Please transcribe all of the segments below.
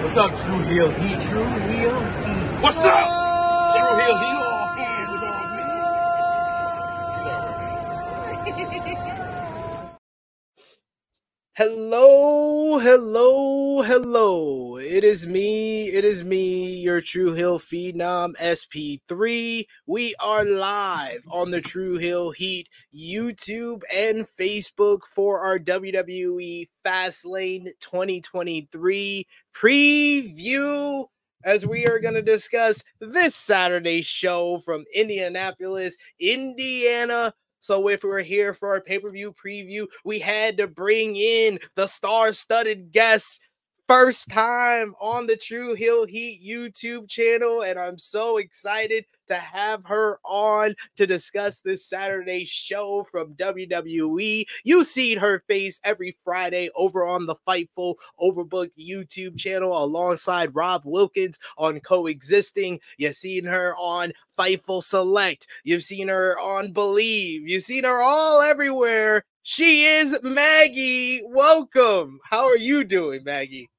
What's up, Tru Heel Heat? True Heat. What's up? Tru Heel Heat. Hello, hello, hello. It is me, it is me, your Tru Heel Phenom SP3. We are live on the Tru Heel Heat YouTube and Facebook for our WWE Fastlane 2023 preview as we are going to discuss this Saturday show from Indianapolis, Indiana. So if we're here for our pay-per-view preview, we had to bring in the star-studded guests first time on the Tru Heel Heat YouTube channel, and I'm so excited to have her on to discuss this Saturday show from WWE. You see her face every Friday over on the Fightful Overbooked YouTube channel alongside Rob Wilkins on Coexisting. You've seen her on Fightful Select. You've seen her on Believe. You've seen her all everywhere. She is Maggie. Welcome. How are you doing, Maggie?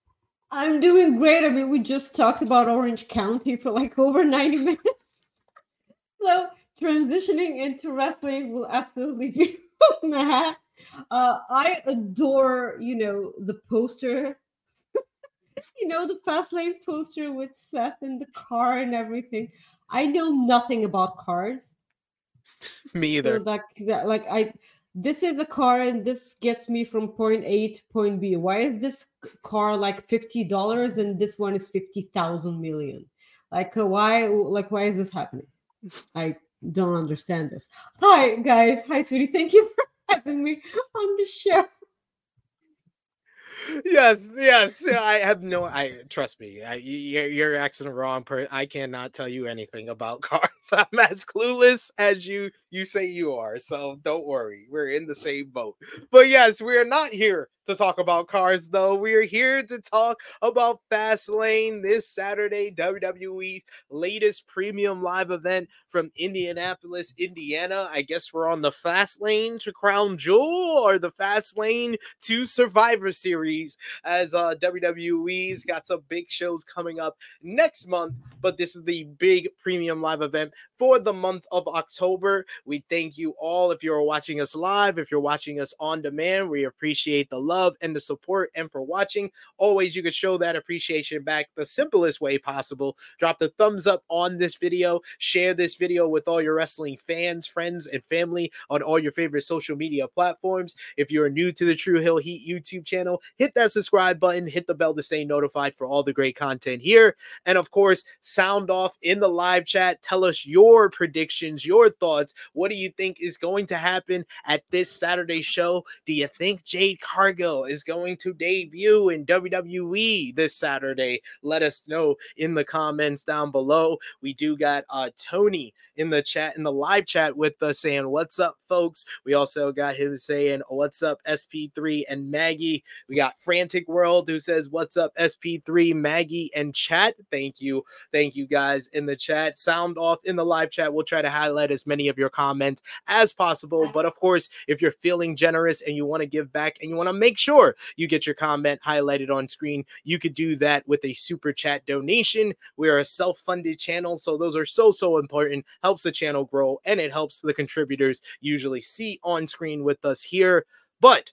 I'm doing great. I mean, we just talked about Orange County for like over 90 minutes. so transitioning into wrestling will absolutely be mad. Uh, I adore, you know, the poster. you know, the fast lane poster with Seth in the car and everything. I know nothing about cars. Me either. So like, that, like I this is the car and this gets me from point A to point B. Why is this car like $50 and this one is 50,000 million? Like uh, why like why is this happening? I don't understand this. Hi guys. Hi sweetie. Thank you for having me on the show yes, yes. I have no. I trust me. I, you're, you're asking the wrong person. I cannot tell you anything about cars. I'm as clueless as you you say you are. So don't worry. We're in the same boat. But yes, we are not here to talk about cars, though. We are here to talk about Fastlane this Saturday, WWE's latest premium live event from Indianapolis, Indiana. I guess we're on the Fastlane to Crown Jewel or the Fastlane to Survivor Series as uh, WWE's got some big shows coming up next month. But this is the big premium live event for the month of October. We thank you all if you're watching us live, if you're watching us on demand. We appreciate the love and the support and for watching. Always, you can show that appreciation back the simplest way possible. Drop the thumbs up on this video, share this video with all your wrestling fans, friends, and family on all your favorite social media platforms. If you're new to the Tru Heel Heat YouTube channel, hit that subscribe button, hit the bell to stay notified for all the great content here. And of course, sound off in the live chat. Tell us your predictions, your thoughts. What do you think is going to happen at this Saturday show? Do you think Jade Cargill? is going to debut in WWE this Saturday. Let us know in the comments down below. We do got uh Tony in the chat in the live chat with us saying what's up folks. We also got him saying what's up SP3 and Maggie. We got Frantic World who says what's up SP3 Maggie and chat. Thank you. Thank you guys in the chat. Sound off in the live chat. We'll try to highlight as many of your comments as possible, but of course, if you're feeling generous and you want to give back and you want to make sure you get your comment highlighted on screen, you could do that with a super chat donation. We are a self funded channel, so those are so, so important. Helps the channel grow and it helps the contributors usually see on screen with us here. But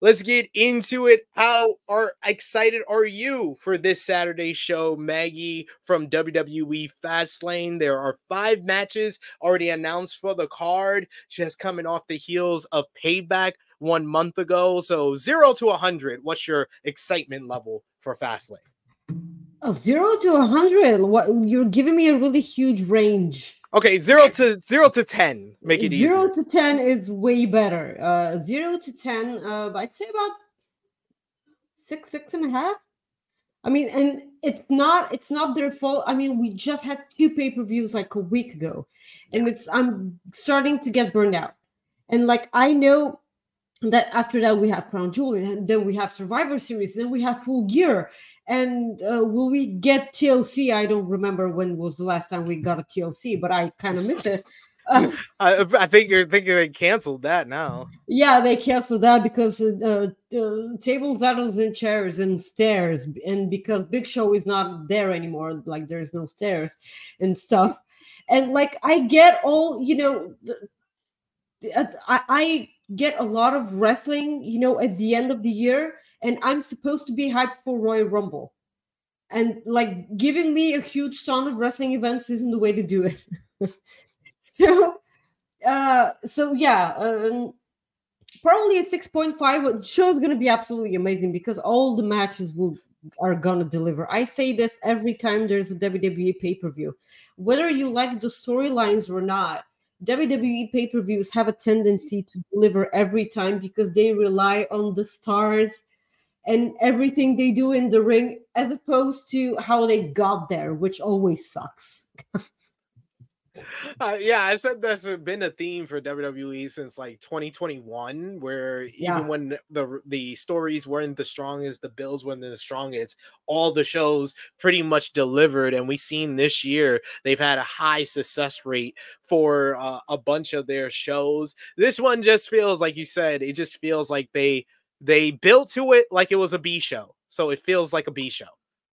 let's get into it. How are excited are you for this Saturday show, Maggie from WWE Fastlane? There are five matches already announced for the card, just coming off the heels of Payback one month ago. So zero to a hundred. What's your excitement level for Fastlane? A oh, zero to a hundred. What you're giving me a really huge range. Okay, zero to zero to ten. Make it zero easy. to ten is way better. Uh, zero to ten. Uh, I'd say about six, six and a half. I mean, and it's not it's not their fault. I mean, we just had two pay per views like a week ago, and it's I'm starting to get burned out. And like I know that after that we have Crown Jewel, and then we have Survivor Series, then we have Full Gear, and uh, will we get TLC? I don't remember when was the last time we got a TLC, but I kind of miss it. Uh, I, I think you're thinking they canceled that now. yeah, they canceled that because uh, uh, tables, ladders, and chairs and stairs, and because Big Show is not there anymore, like there's no stairs and stuff. And like I get all you know, I, I get a lot of wrestling, you know, at the end of the year, and I'm supposed to be hyped for Royal Rumble. And like giving me a huge ton of wrestling events isn't the way to do it. so uh so yeah um probably a 6.5 show is going to be absolutely amazing because all the matches will are gonna deliver i say this every time there's a wwe pay-per-view whether you like the storylines or not wwe pay-per-views have a tendency to deliver every time because they rely on the stars and everything they do in the ring as opposed to how they got there which always sucks Uh, yeah, I've said that's been a theme for WWE since like 2021, where Yeah. even when the the stories weren't the strongest, the bills weren't the strongest, all the shows pretty much delivered. And we've seen this year they've had a high success rate for uh, a bunch of their shows. This one just feels like you said, it just feels like they they built to it like it was a B show, so it feels like a B show.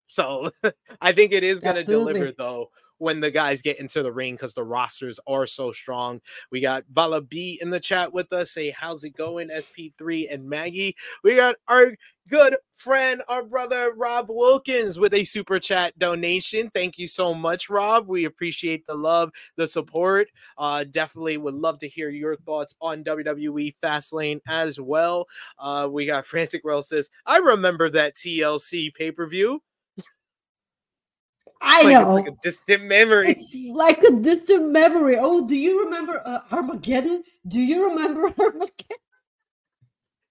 So I think it is going to deliver though when the guys get into the ring because the rosters are so strong. We got Vala B in the chat with us. Say, how's it going, SP3 and Maggie? We got our good friend, our brother Rob Wilkins with a super chat donation. Thank you so much, Rob. We appreciate the love, the support. Uh, definitely would love to hear your thoughts on WWE Fastlane as well. Uh, we got Frantic Rail says, I remember that TLC pay per view. I like, know It's like a distant memory. It's like a distant memory. Oh, do you remember uh, Armageddon? Do you remember Armageddon?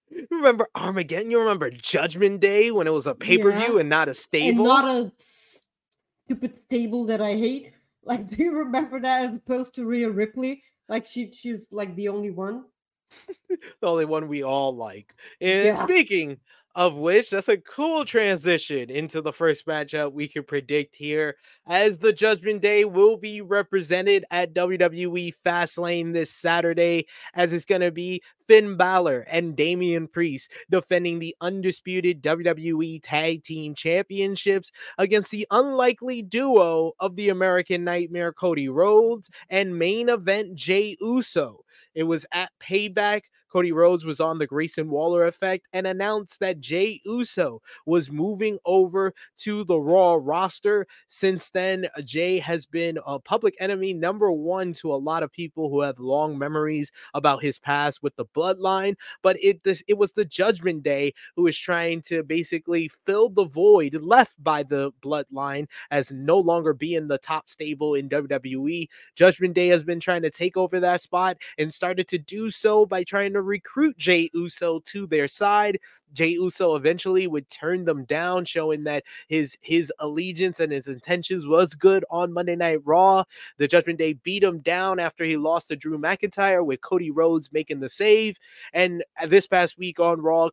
You remember Armageddon? You remember Judgment Day when it was a pay per view Yeah. and not a stable? And not a stupid stable that I hate. Like, do you remember that as opposed to Rhea Ripley? Like she she's like the only one. the only one we all like. And Yeah. speaking of which, that's a cool transition into the first matchup we can predict here, as the Judgment Day will be represented at WWE Fastlane this Saturday, as it's going to be Finn Balor and Damian Priest defending the undisputed WWE Tag Team Championships against the unlikely duo of the American Nightmare Cody Rhodes and main event Jey Uso. It was at Payback. Cody Rhodes was on the Grayson Waller effect and announced that Jey Uso was moving over to the Raw roster. Since then, uh, Jey has been a public enemy number one to a lot of people who have long memories about his past with the bloodline. But it this, it was the Judgment Day who is trying to basically fill the void left by the bloodline as no longer being the top stable in WWE. Judgment Day has been trying to take over that spot and started to do so by trying to recruit Jey Uso to their side. Jey Uso eventually would turn them down, showing that his his allegiance and his intentions was good on Monday Night Raw. The Judgment Day beat him down after he lost to Drew McIntyre, with Cody Rhodes making the save. And uh, this past week on Raw,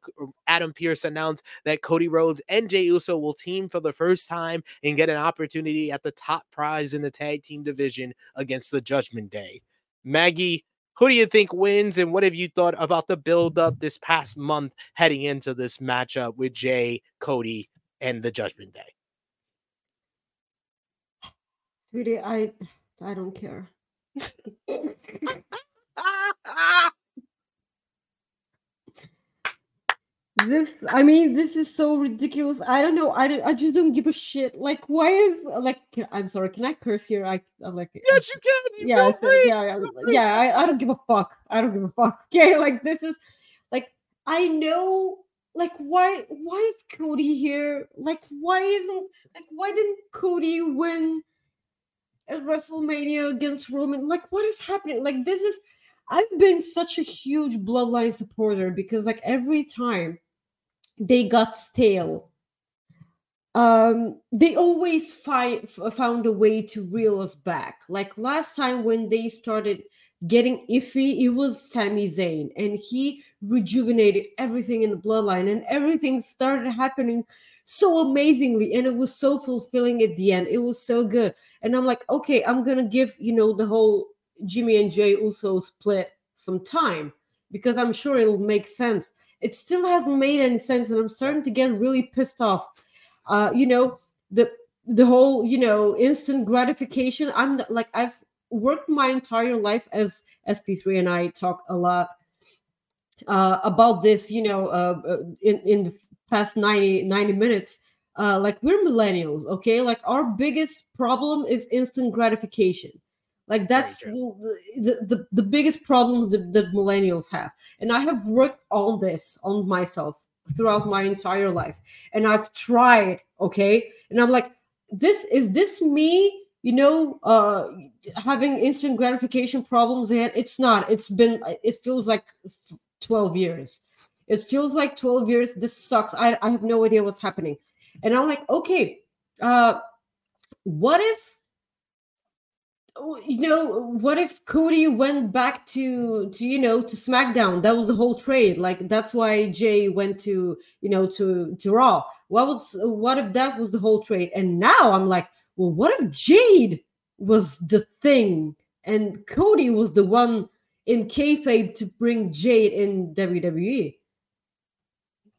Adam Pearce announced that Cody Rhodes and Jey Uso will team for the first time and get an opportunity at the top prize in the tag team division against the Judgment Day. Maggie, who do you think wins, and what have you thought about the build up this past month heading into this matchup with Jey, Cody, and the Judgment Day? Sweetie, I I don't care. This I mean, this is so ridiculous. I don't know. I, don't, I just don't give a shit. Like, why is like? Can, I'm sorry. Can I curse here? I, I like. yes, you can. You yeah, uh, free. yeah, yeah, Feel uh, yeah. I, I don't give a fuck. I don't give a fuck. Okay, like this is like I know. Like why? Why is Cody here? Like why isn't like why didn't Cody win at WrestleMania against Roman? Like what is happening? Like this is. I've been such a huge Bloodline supporter because like every time they got stale. Um they always find found a way to reel us back. Like last time when they started getting iffy it was Sami Zayn and he rejuvenated everything in the bloodline and everything started happening so amazingly and it was so fulfilling at the end. It was so good. And i'm like okay i'm gonna give you know the whole Jimmy and Jey Uso split some time because I'm sure it'll make sense. It still hasn't made any sense, and I'm starting to get really pissed off. Uh, you know, the the whole you know instant gratification. I'm like I've worked my entire life as SP3 and I talk a lot uh, about this, you know, uh, uh in, in the past 90, 90 minutes. Uh, like we're millennials, okay? Like our biggest problem is instant gratification. Like that's the, the, the biggest problem that, that millennials have. And I have worked on this on myself throughout my entire life. And I've tried, okay? And I'm like, this is this me you know uh having instant gratification problems and it's not. It's been it feels like 12 years. It feels like 12 years. This sucks. I, I have no idea what's happening. And i'm like okay uh what if Oh, you know what if cody went back to to you know to smackdown that was the whole trade like that's why jey went to you know to to raw what was what if that was the whole trade and now i'm like well, what if Jade was the thing and Cody was the one in kayfabe to bring Jade in WWE?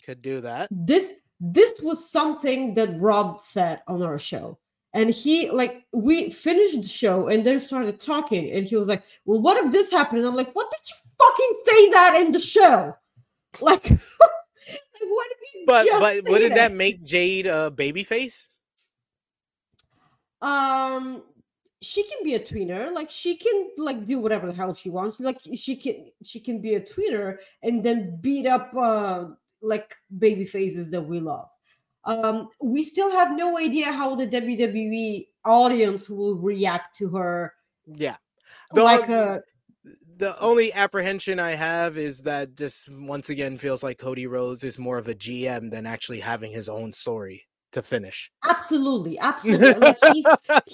Could do that. This this was something that Rob said on our show. And he like we finished the show and then started talking, and he was like, Well, what if this happened? And I'm like, What did you fucking say that in the show? Like, what did you But but wouldn't that? that make Jade a babyface? um she can be a tweener like she can like do whatever the hell she wants like she can she can be a tweener and then beat up uh like baby faces that we love um we still have no idea how the wwe audience will react to her yeah the, like uh the only apprehension I have is that just once again feels like Cody Rhodes is more of a GM than actually having his own story to finish. Absolutely, absolutely. like he's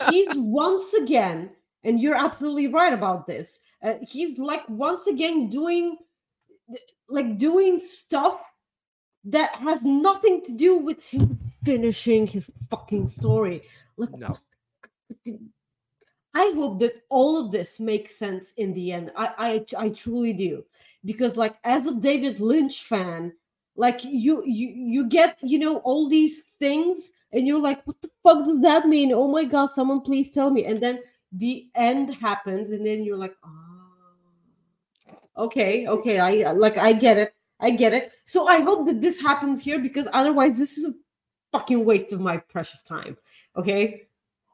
he's once again, and you're absolutely right about this. Uh, he's like once again doing like doing stuff that has nothing to do with him finishing his fucking story. Like no. I hope that all of this makes sense in the end. I I I truly do. Because like as a David Lynch fan, like you you you get you know all these things and you're like what the fuck does that mean oh my god someone please tell me and then the end happens and then you're like oh okay okay i like i get it i get it so i hope that this happens here because otherwise this is a fucking waste of my precious time okay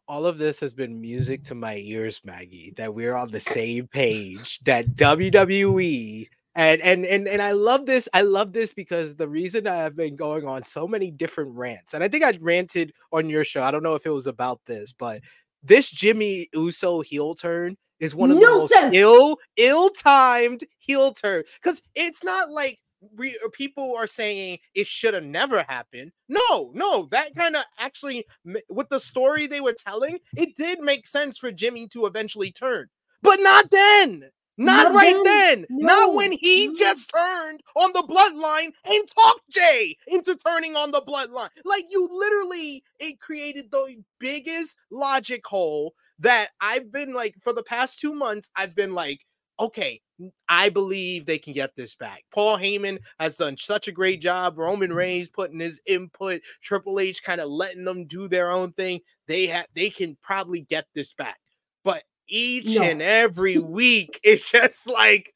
all of this has been music to my ears maggie that we're on the same page that wwe and and and and I love this. I love this because the reason I have been going on so many different rants, and I think I ranted on your show. I don't know if it was about this, but this Jimmy Uso heel turn is one of the most ill ill timed heel turn because it's not like we uh, people are saying it should have never happened. No, no, that kind of actually with the story they were telling, it did make sense for Jimmy to eventually turn, but not then. Not, not right then. then. No. Not when he no. just turned on the bloodline and talked Jay into turning on the bloodline. Like you literally, it created the biggest logic hole that I've been like for the past two months. I've been like, okay, I believe they can get this back. Paul Heyman has done such a great job. Roman mm-hmm. Reigns putting his input, Triple H kind of letting them do their own thing. They have they can probably get this back. But each no. and every week. It's just like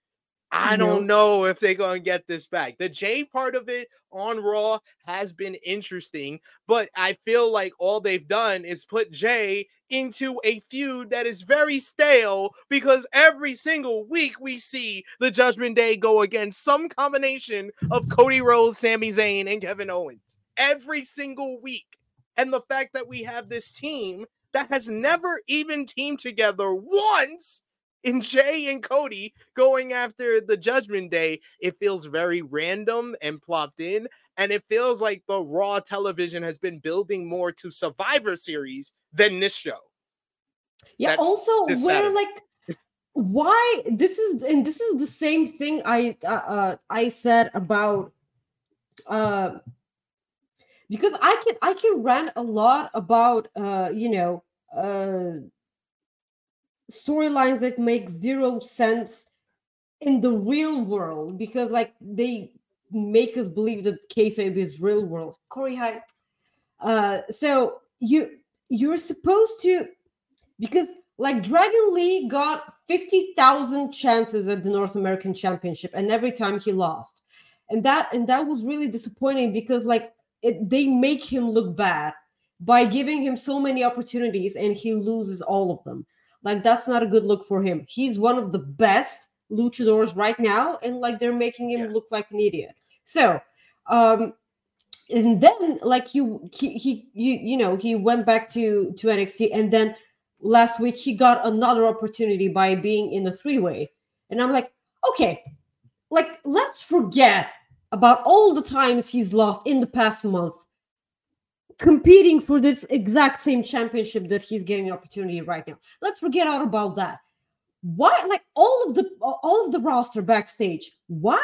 I don't know if they're going to get this back. The J part of it on Raw has been interesting, but I feel like all they've done is put Jey into a feud that is very stale because every single week we see the Judgment Day go against some combination of Cody Rhodes, Sami Zayn, and Kevin Owens. Every single week. And the fact that we have this team that has never even teamed together once in Jey and Cody going after the Judgment Day, it feels very random and plopped in. And it feels like the Raw television has been building more to Survivor Series than this show. Yeah, That's also, where like, why this is and this is the same thing I uh, uh I said about uh because I can I can rant a lot about uh you know uh storylines that make zero sense in the real world because like they make us believe that kayfabe is real world. Corey, hi. Uh, so you you're supposed to because like Dragon Lee got fifty thousand chances at the North American Championship, and every time he lost, and that and that was really disappointing because like it, they make him look bad by giving him so many opportunities and he loses all of them. Like that's not a good look for him. He's one of the best luchadors right now, and like they're making him Yeah. look like an idiot. So, um, and then like he he he you, you know he went back to to NXT, and then last week he got another opportunity by being in a three way, and I'm like, okay, like let's forget about all the times he's lost in the past month competing for this exact same championship that he's getting opportunity right now. Let's forget all about that. Why like all of the all of the roster backstage? Why?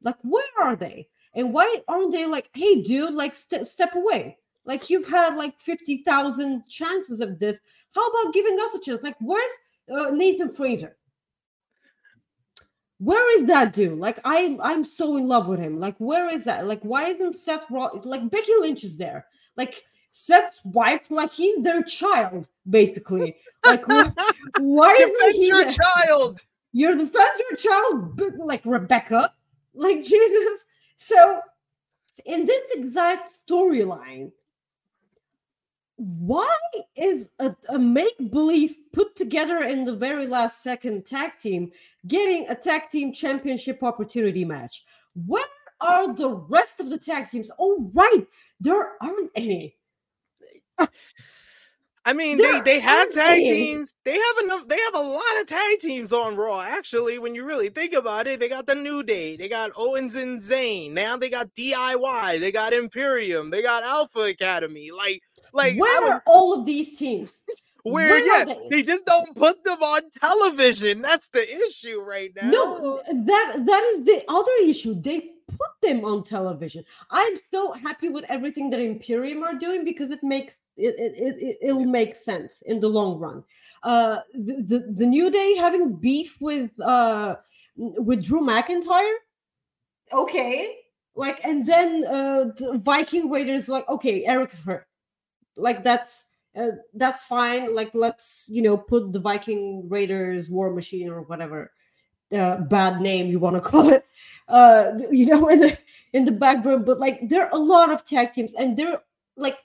Like where are they? And why aren't they like, hey dude, like st- step away? Like you've had like 50,000 chances of this. How about giving us a chance? Like where's uh, Nathan Frazer? Where is that dude? Like I, I'm so in love with him. Like where is that? Like why isn't Seth Roll- like Becky Lynch is there? Like Seth's wife, like he's their child, basically. Like wh- why isn't he? your there? child. You're the your child, like Rebecca, like Jesus. So, in this exact storyline, why is a, a make believe put together in the very last second tag team getting a tag team championship opportunity match? Where are the rest of the tag teams? Oh, right, there aren't any. I mean, There they they have tag any. teams. They have enough. They have a lot of tag teams on Raw. Actually, when you really think about it, they got the New Day. They got Owens and Zayn. Now they got DIY. They got Imperium. They got Alpha Academy. Like, like Where would- are all of these teams? where? where Yeah, they? they just don't put them on television. That's the issue right now. No, that that is the other issue. They put them on television. I'm so happy with everything that Imperium are doing because it makes it it, it, it it'll make sense in the long run. Uh, the, the the New Day having beef with uh with Drew McIntyre. Okay, like and then uh the Viking Raiders like okay Erik's hurt, like that's. Uh, that's fine. Like, let's you know put the Viking Raiders War Machine or whatever uh, bad name you want to call it, uh, you know, in the in the background. But like, there are a lot of tag teams, and they're like,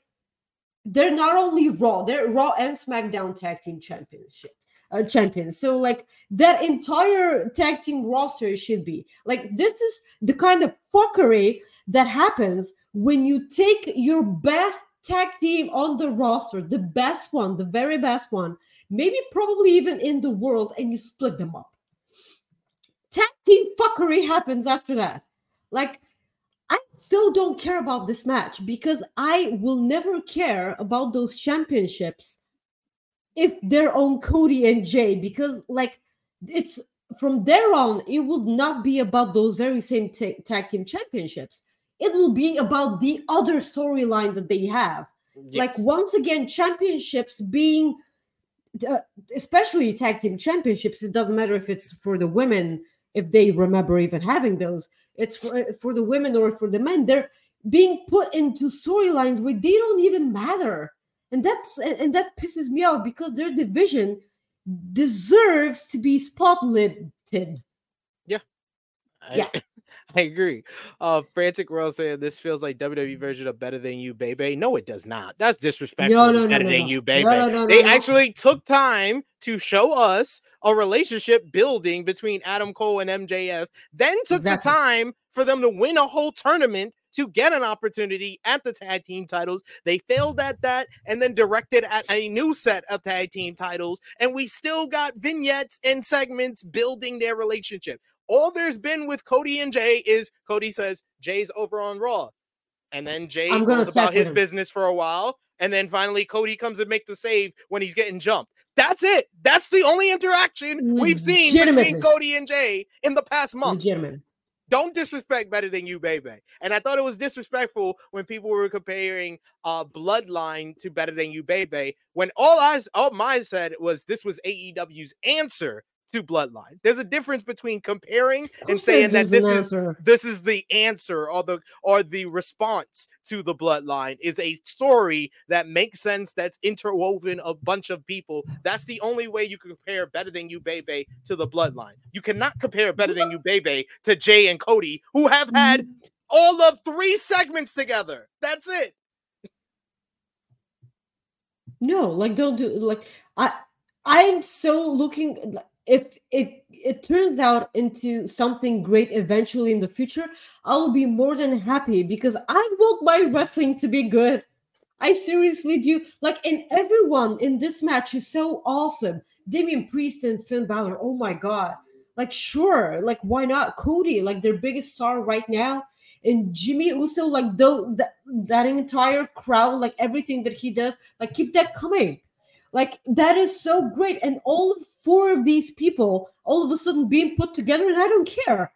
they're not only Raw, they're Raw and SmackDown tag team championship uh, champions. So like that entire tag team roster should be like this is the kind of fuckery that happens when you take your best tag team on the roster, the best one, the very best one, maybe probably even in the world, and you split them up tag team fuckery happens after that. Like, I still don't care about this match because I will never care about those championships if they're on Cody and Jey because, like, it's from there on, it will not be about those very same ta- tag team championships. It will be about the other storyline that they have. Like once again championships being uh, especially tag team championships it doesn't matter if it's for the women if they remember even having those it's for uh, for the women or for the men they're being put into storylines where they don't even matter. And that's and, that pisses me off because their division deserves to be spotlighted. I, yeah. I agree. Uh, Frantic World saying this feels like WWE version of Better Than You, baby. No, it does not. That's disrespectful. No, no, no, Better no, Than no. You, baby. no, they actually took time to show us a relationship building between Adam Cole and MJF, then took Exactly. the time for them to win a whole tournament to get an opportunity at the tag team titles. They failed at that and then directed at a new set of tag team titles. And we still got vignettes and segments building their relationship. All there's been with Cody and Jey is Cody says Jey's over on Raw. And then Jey goes about his him. business for a while. And then finally Cody comes and makes the save when he's getting jumped. That's it. That's the only interaction we've seen between Cody and Jey in the past month. don't disrespect better than you, baby. And I thought it was disrespectful when people were comparing uh Bloodline to better than you, baby. When all I all mine said was this was AEW's answer to Bloodline. There's a difference between comparing and saying that this is this is the answer or the or the response to the Bloodline is a story that makes sense that's interwoven a bunch of people. That's the only way you can compare Better Than You Baby to the Bloodline. You cannot compare Better Than You Baby to Jey and Cody, who have had mm-hmm. all of three segments together. That's it. No, like don't do like I I'm so looking if it it turns out into something great eventually in the future, I'll be more than happy because I want my wrestling to be good. I seriously do. Like, and everyone in this match is so awesome. Damian Priest and Finn Balor. Oh my god. Like, sure. Like, why not? Cody, like their biggest star right now. And Jimmy Uso, like the, the that entire crowd, like everything that he does, like keep that coming. Like that is so great. And all four of these people all of a sudden being put together, and I don't care.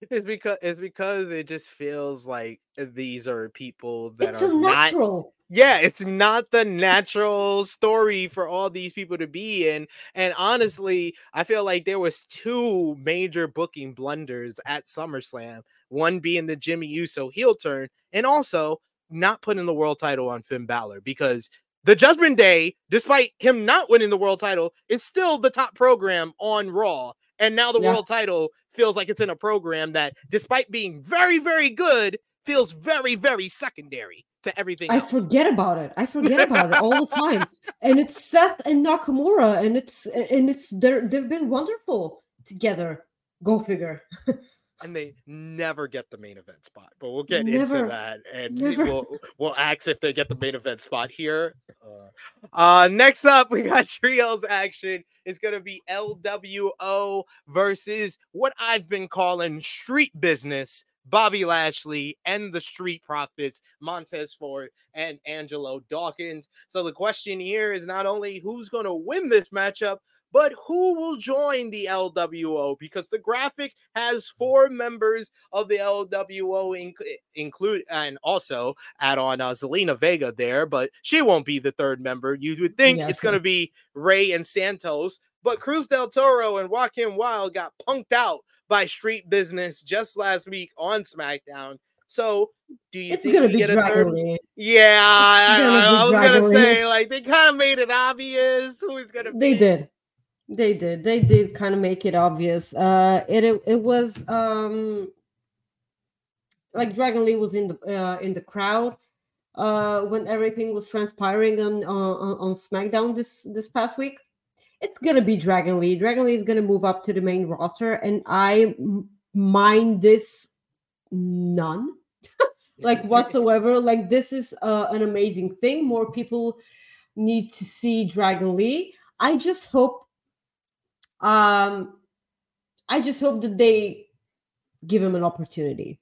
It's because it's because it just feels like these are people that it's are natural. Not, yeah, it's not the natural story for all these people to be in. And honestly, I feel like there was two major booking blunders at SummerSlam. One being the Jimmy Uso heel turn, and also not putting the world title on Finn Balor because the Judgment Day, despite him not winning the world title, is still the top program on Raw. And now the yeah. world title feels like it's in a program that, despite being very, very good, feels very, very secondary to everything. I else. forget about it. I forget about it all the time. And it's Seth and Nakamura, and it's and it's they're they've been wonderful together. Go figure. and they never get the main event spot. But we'll get never, into that, and we'll we'll ask if they get the main event spot here. Uh, uh, next up, we got trios action. It's gonna be LWO versus what I've been calling street business. Bobby Lashley and the Street Profits, Montez Ford and Angelo Dawkins. So the question here is not only who's going to win this matchup, but who will join the LWO? Because the graphic has four members of the LWO inc- include, and also add on uh, Zelina Vega there, but she won't be the third member. You would think yeah, it's going to be Rey and Santos, but Cruz del Toro and Joaquin Wilde got punked out by Street Business just last week on SmackDown. So, do you it's think gonna be get a third? Dragon Yeah, I, I, I was gonna say like they kind of made it obvious who is gonna. Be. They did. They did. They did kind of make it obvious. Uh, it it, it was um like Dragon Lee was in the uh, in the crowd uh when everything was transpiring on on, on SmackDown this this past week. It's gonna be Dragon Lee. Dragon Lee is gonna move up to the main roster, and I mind this none, like whatsoever. like this is uh, an amazing thing. More people need to see Dragon Lee. I just hope um, I just hope that they give him an opportunity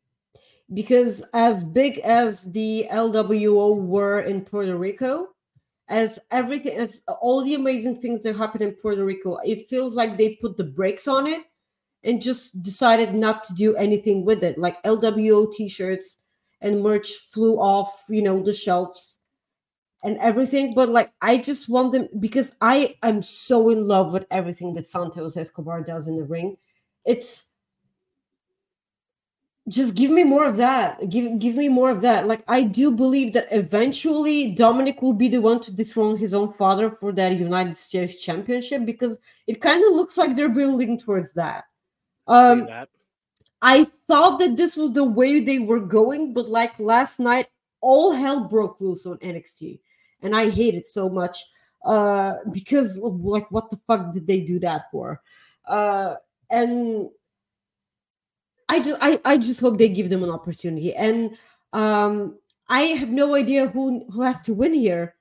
because as big as the LWO were in Puerto Rico, as everything, as all the amazing things that happened in Puerto Rico, it feels like they put the brakes on it and just decided not to do anything with it. Like LWO t-shirts and merch flew off, you know, the shelves and everything but like i just want them because i am so in love with everything that santos escobar does in the ring. It's just give me more of that. Give give me more of that. Like i do believe that eventually dominik will be the one to dethrone his own father for that united states championship because it kind of looks like they're building towards that. Um that. i thought that this was the way they were going but like last night all hell broke loose on nxt and I hate it so much uh, because like what the fuck did they do that for? Uh, and I just I, I just hope they give them an opportunity. And um, I have no idea who who has to win here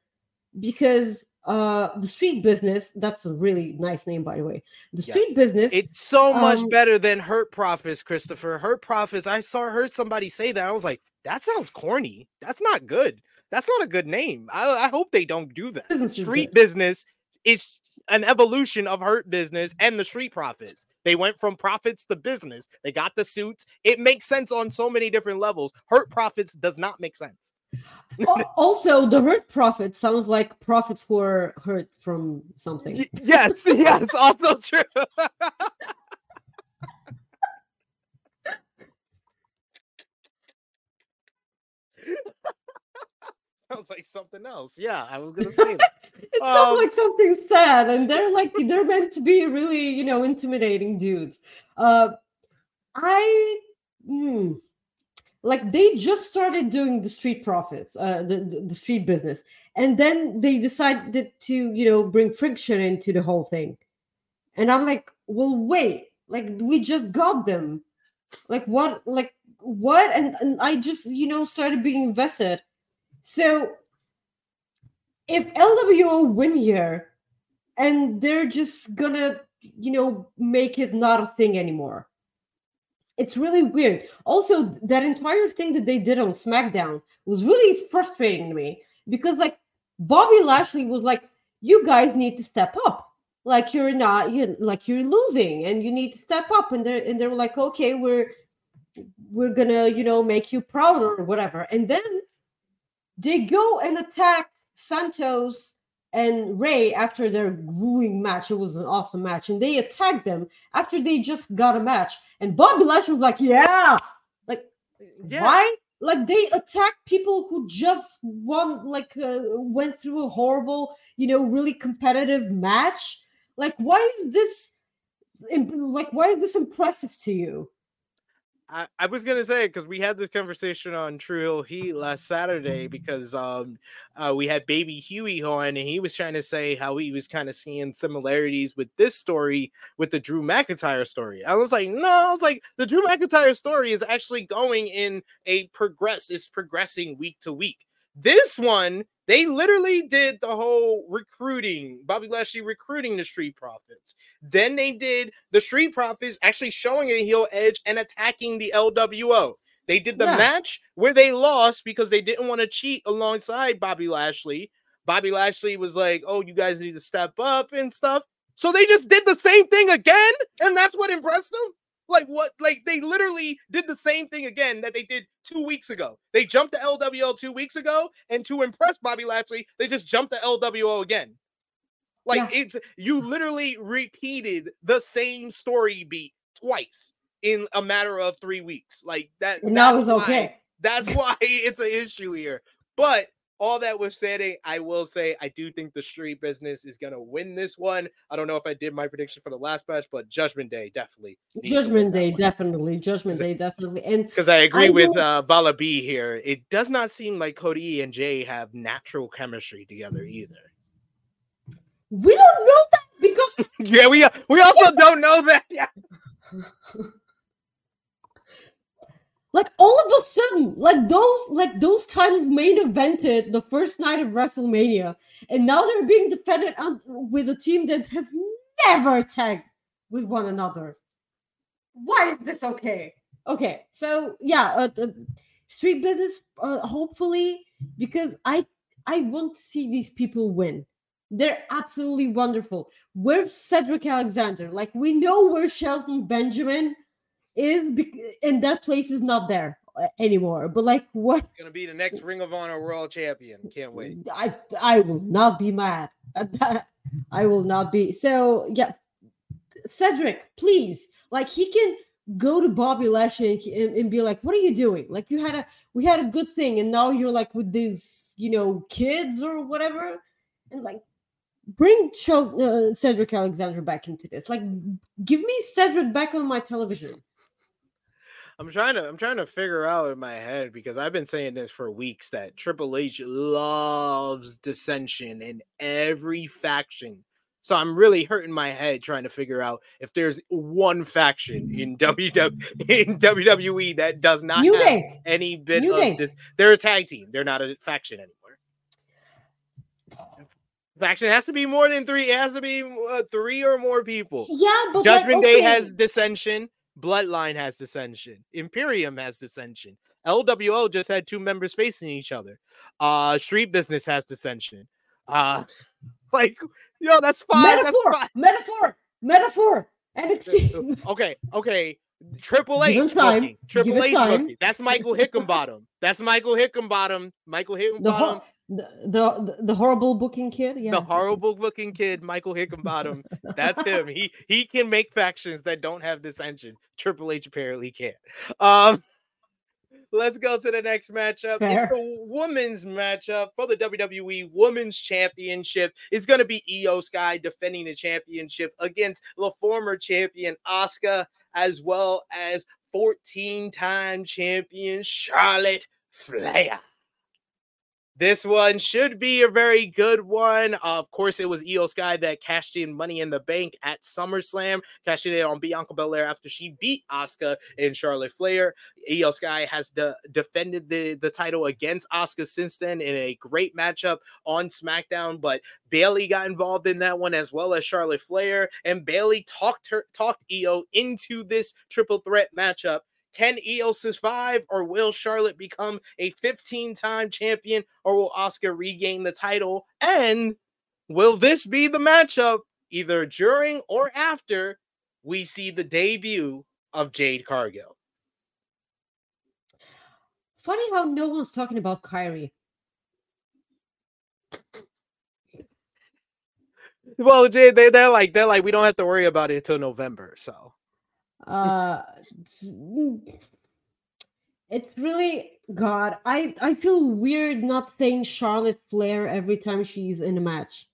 because uh the street business that's a really nice name by the way the street yes. business it's so much um, better than hurt profits christopher hurt profits i saw heard somebody say that i was like that sounds corny that's not good that's not a good name. I, I hope they don't do that. Business Street business is an evolution of Hurt Business and the Street Profits. They went from profits to business. They got the suits. It makes sense on so many different levels. Hurt Profits does not make sense. also, the hurt profit sounds like profits who are hurt from something. Yes, yes, also true. Sounds like something else. Yeah, I was gonna say that. it sounds Um, like something sad, and they're like they're meant to be really, you know, intimidating dudes. Uh, I hmm, like they just started doing the street profits, uh, the, the the street business, and then they decided to, you know, bring friction into the whole thing, and I'm like, well, wait, like we just got them, like what, like what, and and I just, you know, started being invested. So if LWO win here and they're just gonna, you know, make it not a thing anymore. It's really weird. Also, that entire thing that they did on SmackDown was really frustrating to me because, like, Bobby Lashley was like, "You guys need to step up. Like, you're not, you like you're losing, and you need to step up." And they're and they were like, "Okay, we're we're gonna, you know, make you prouder or whatever." And then they go and attack Santos and Rey after their grueling match. It was an awesome match, and they attacked them after they just got a match. And Bobby Lashley was like, "Yeah, like Yeah. why?" Like they attack people who just won, like uh, went through a horrible, you know, really competitive match. Like, why is this? Like, why is this impressive to you? I, I was gonna say because we had this conversation on Tru Heel Heat last Saturday because um uh, we had Baby Huey on and he was trying to say how he was kind of seeing similarities with this story with the Drew McIntyre story. I was like, no, I was like the Drew McIntyre story is actually going in a progress, it's progressing week to week. This one, they literally did the whole recruiting, Bobby Lashley recruiting the Street Profits. Then they did the Street Profits actually showing a heel edge and attacking the LWO. They did the Yeah. match where they lost because they didn't want to cheat alongside Bobby Lashley. Bobby Lashley was like, "Oh, you guys need to step up and stuff." So they just did the same thing again, and that's what impressed them. Like what? Like they literally did the same thing again that they did two weeks ago. They jumped the LWO two weeks ago, and to impress Bobby Lashley, they just jumped the LWO again. Like Yeah. it's you literally repeated the same story beat twice in a matter of three weeks. Like that. And that was why- okay. That's why it's an issue here. But all that was said, I will say I do think the street business is gonna win this one. I don't know if I did my prediction for the last match, but Judgment Day definitely. Judgment Day, definitely. Judgment Day, definitely. And Because I agree I with will- uh, Vala B here. It does not seem like Cody and Jey have natural chemistry together either. we don't know that because yeah, we we also don't know that. Like all of a sudden like those like those titles main evented the first night of wrestlemania and now they're being defended on, with a team that has never tagged with one another. Why is this okay? Okay so yeah uh, uh, street business uh, hopefully because i i want to see these people win. They're absolutely wonderful. Where's cedric alexander? Like we know where shelton benjamin is bec- and that place is not there uh, anymore. But like, what? Gonna be the next Ring of Honor World Champion. Can't wait. I I will not be mad at that. I will not be. So yeah, Cedric, please, like he can go to Bobby Lashley and, and, be like, "What are you doing? Like you had a we had a good thing, and now you're like with these you know kids or whatever, and like." Bring uh, Cedric Alexander back into this. Like, give me Cedric back on my television. I'm trying to I'm trying to figure out in my head because I've been saying this for weeks that Triple H loves dissension in every faction. So I'm really hurting my head trying to figure out if there's one faction in WW in WWE that does not New have Day. any bit New of Day. this. They're a tag team. They're not a faction anymore. Faction has to be more than three. It has to be uh, three or more people. Yeah, but Judgment like, Day has dissension. Bloodline has dissension. Imperium has dissension. LWO just had two members facing each other. Uh Street Business has dissension. Uh like, yo, that's fine. metaphor, That's fine. metaphor, metaphor. NXT. Okay, okay. Triple H Triple Give it H. That's Michael Hickenbottom. That's Michael Hickenbottom. Michael the, Hickenbottom. The, the the horrible booking kid. Yeah. The horrible booking kid, Michael Hickenbottom. That's him. He he can make factions that don't have dissension. Triple H apparently can't. Um, let's go to the next matchup. Fair. It's the women's matchup for the WWE Women's Championship. It's going to be Iyo Sky defending the championship against the former champion Asuka, as well as 14-time champion Charlotte Flair. This one should be a very good one. Uh, of course, it was Iyo Sky that cashed in Money in the Bank at SummerSlam, cashing it on Bianca Belair after she beat Asuka and Charlotte Flair. Iyo Sky has de- defended the, the title against Asuka since then in a great matchup on SmackDown, but Bayley got involved in that one as well as Charlotte Flair, and Bayley talked her talked Iyo into this triple threat matchup. Can Iyo survive, or will Charlotte become a 15 time champion, or will Asuka regain the title? And will this be the matchup either during or after we see the debut of Jade Cargill? Funny how no one's talking about Kairi. Well, Jay, they, they're like they're like we don't have to worry about it until November. So Uh, it's really God. I I feel weird not saying Charlotte Flair every time she's in a match.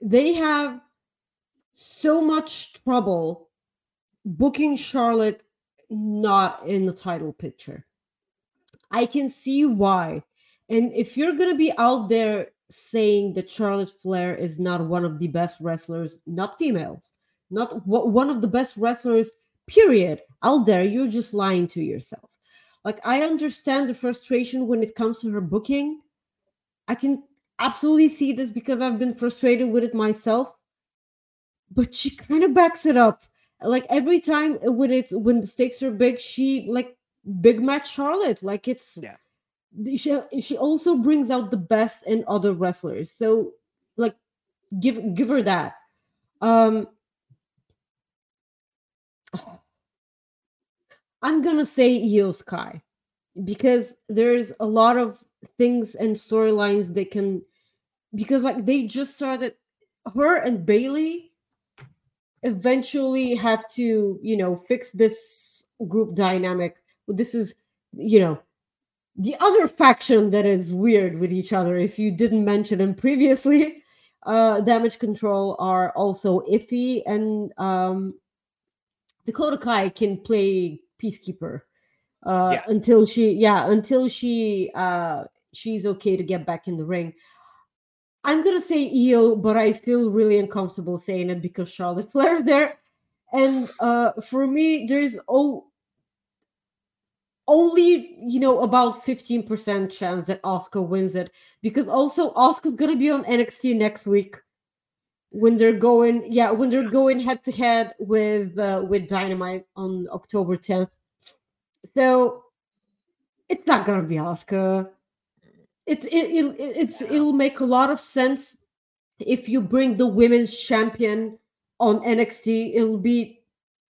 They have so much trouble booking Charlotte not in the title picture. I can see why. And if you're going to be out there saying that Charlotte Flair is not one of the best wrestlers, not females, not one of the best wrestlers, period, out there, you're just lying to yourself. Like, I understand the frustration when it comes to her booking. I can absolutely see this because I've been frustrated with it myself. But she kind of backs it up. Like every time when it's when the stakes are big, she like big match Charlotte. Like it's Yeah. She she also brings out the best in other wrestlers. So like give give her that. Um I'm gonna say Iyo Sky because there's a lot of things and storylines they can because like they just started her and Bayley eventually have to you know fix this group dynamic. This is you know the other faction that is weird with each other. If you didn't mention them previously, uh, Damage Control are also iffy, and um, Dakota Kai can play peacekeeper uh, Yeah. until she, yeah, until she uh, she's okay to get back in the ring. I'm gonna say Iyo, but I feel really uncomfortable saying it because Charlotte Flair there, and uh, for me, there's oh only you know about 15% chance that Asuka wins it because also Asuka's gonna be on NXT next week when they're going yeah when they're going head to head with uh, with Dynamite on October 10th so it's not gonna be Asuka. It's it, it it's it'll make a lot of sense if you bring the women's champion on NXT it'll be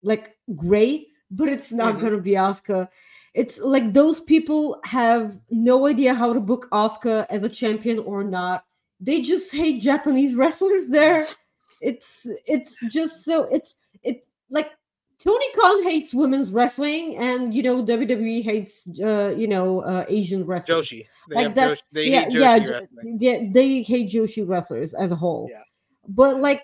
like great but it's not Mhm. gonna be Asuka. It's like those people have no idea how to book Asuka as a champion or not. They just hate Japanese wrestlers there. It's it's just so it's it like Tony Khan hates women's wrestling, and you know WWE hates uh, you know uh, Asian wrestlers. Joshi, they like have that's Josh- yeah hate yeah Joshi Jo- wrestling. yeah they hate Joshi wrestlers as a whole. Yeah. But like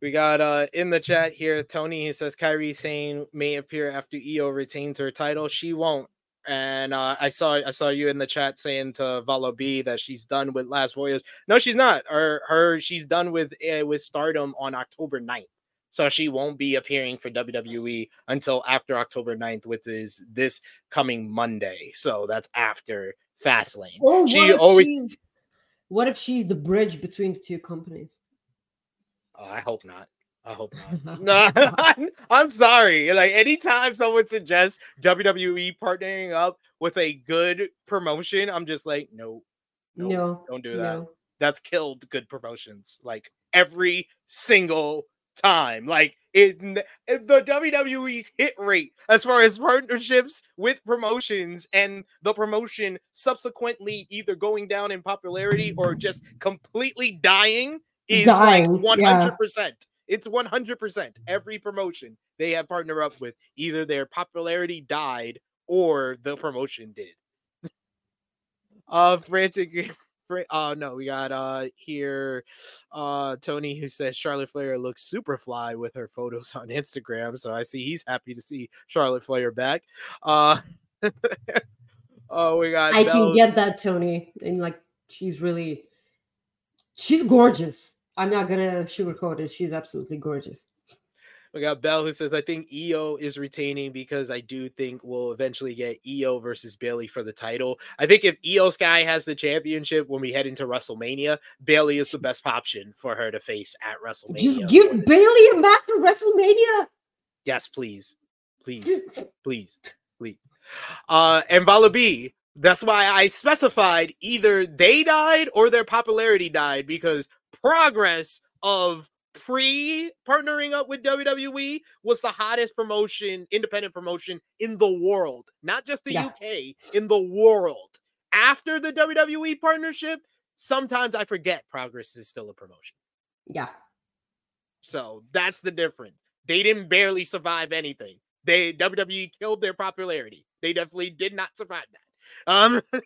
We got uh in the chat here, Tony. He says Kairi Sane may appear after Iyo retains her title. She won't. And uh, I saw I saw you in the chat saying to Valo B that she's done with Last Voyage. No, she's not. Her her she's done with uh, with Stardom on October 9th. So she won't be appearing for WWE until after October 9th, which is this coming Monday. So that's after Fastlane. or what she always she's what if she's the bridge between the two companies? Oh, I hope not. I hope not. no, I'm, I'm sorry. Like anytime someone suggests WWE partnering up with a good promotion, I'm just like, no, Nope, no, don't do that. no. That's killed good promotions like every single time. Like it, the WWE's hit rate as far as partnerships with promotions and the promotion subsequently either going down in popularity or just completely dying is Dying, like yeah. 100%. It's 100%. Every promotion they have partnered up with, either their popularity died or the promotion did. uh, frantic. Oh Uh, no, we got uh here, uh Tony who says Charlotte Flair looks super fly with her photos on Instagram. So I see he's happy to see Charlotte Flair back. Uh, oh, we got I Bell- can get that, Tony. And like, she's really, she's gorgeous. I'm not gonna sugarcoat it. She's absolutely gorgeous. We got Bell who says, I think Iyo is retaining because I do think we'll eventually get Iyo versus Bayley for the title. I think if Iyo Sky has the championship when we head into WrestleMania, Bayley is the best option for her to face at WrestleMania. Just give Bayley a match at WrestleMania. Yes, please. Please. please. Please. Uh and Vala B. That's why I specified either they died or their popularity died because progress of pre partnering up with WWE was the hottest promotion, independent promotion in the world, not just the Yeah. UK, in the world. After the WWE partnership, sometimes I forget progress is still a promotion. Yeah. So that's the difference. They didn't barely survive anything. They WWE killed their popularity. They definitely did not survive that. Um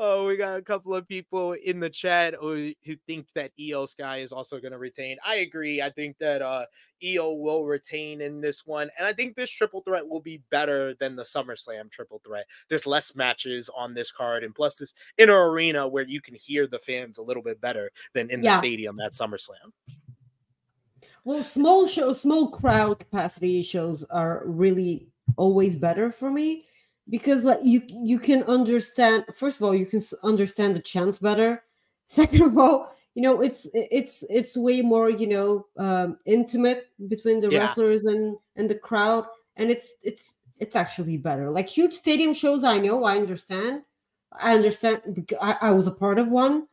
Oh, we got a couple of people in the chat who, who think that Iyo Sky is also going to retain. I agree. I think that uh Iyo will retain in this one. And I think this triple threat will be better than the SummerSlam triple threat. There's less matches on this card. And plus, this inner arena where you can hear the fans a little bit better than in the stadium at SummerSlam. Well, small show, small crowd capacity shows are really always better for me because like you you can understand. First of all, you can understand the chant better. Second of all, you know it's it's it's way more you know um, intimate between the Yeah. wrestlers and and the crowd, and it's it's it's actually better. Like huge stadium shows, I know, I understand, I understand. I, I was a part of one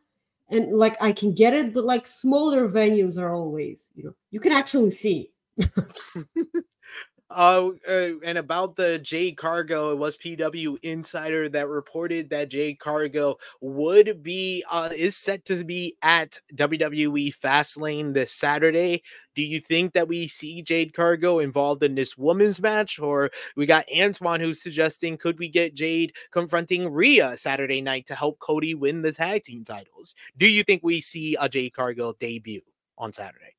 and like I can get it, but like smaller venues are always, you know, you can actually see. Uh, uh, and about the Jade Cargill, it was PW Insider that reported that Jade Cargill would be uh is set to be at WWE Fastlane this Saturday. Do you think that we see Jade Cargill involved in this women's match, or we got Antoine who's suggesting could we get Jade confronting Rhea Saturday night to help Cody win the tag team titles? Do you think we see a Jade Cargill debut on Saturday?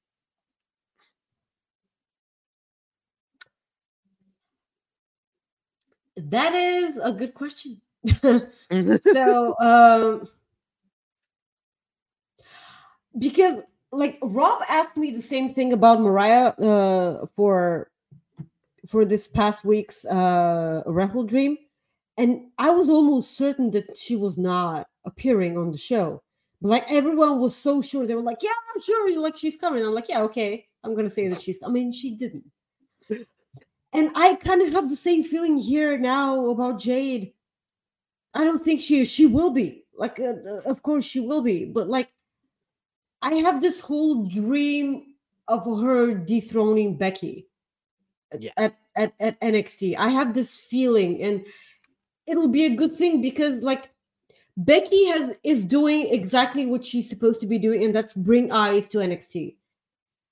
That is a good question. so um because like Rob asked me the same thing about Mariah uh for for this past week's uh Wrestle Dream and I was almost certain that she was not appearing on the show. But like everyone was so sure they were like, "Yeah, I'm sure." Like she's coming. I'm like, "Yeah, okay." I'm gonna say that she's. I mean, she didn't. And I kind of have the same feeling here now about Jade. I don't think she is. She will be. Like, uh, uh, of course, she will be. But like, I have this whole dream of her dethroning Becky at, Yeah. at, at, at NXT. I have this feeling, and it'll be a good thing because like Becky has is doing exactly what she's supposed to be doing, and that's bring eyes to NXT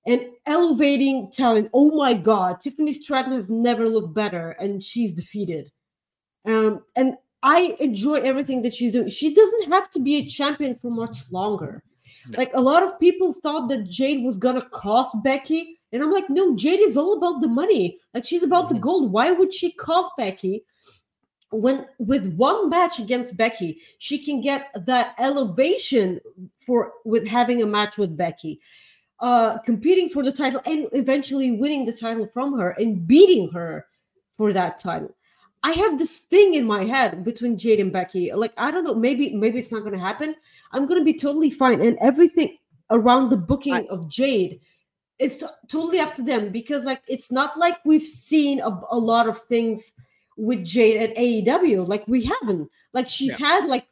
and elevating talent. Oh my God, Tiffany Stratton has never looked better, and she's defeated. Um, and I enjoy everything that she's doing. She doesn't have to be a champion for much longer. No. Like a lot of people thought that Jade was gonna cost Becky, and I'm like, no, Jade is all about the money. Like she's about the Mhm. gold. Why would she cost Becky? When with one match against Becky, she can get that elevation for with having a match with Becky uh competing for the title and eventually winning the title from her and beating her for that title. I have this thing in my head between jade and becky. Like i don't know maybe maybe it's not going to happen. I'm going to be totally fine and everything around the booking I- of jade it's t- totally up to them because like it's not like we've seen a, a lot of things with jade at aew like we haven't. Like she's had like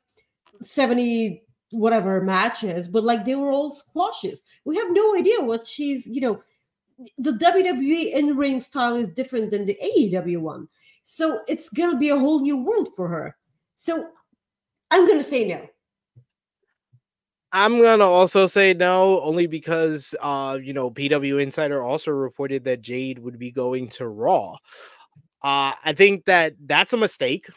70 whatever matches, but like they were all squashes. We have no idea what she's, you know, the WWE in ring style is different than the AEW one. So it's going to be a whole new world for her. So I'm going to say no. I'm gonna also say no, only because uh, you know, PW Insider also reported that Jade would be going to Raw. Uh, I think that that's a mistake,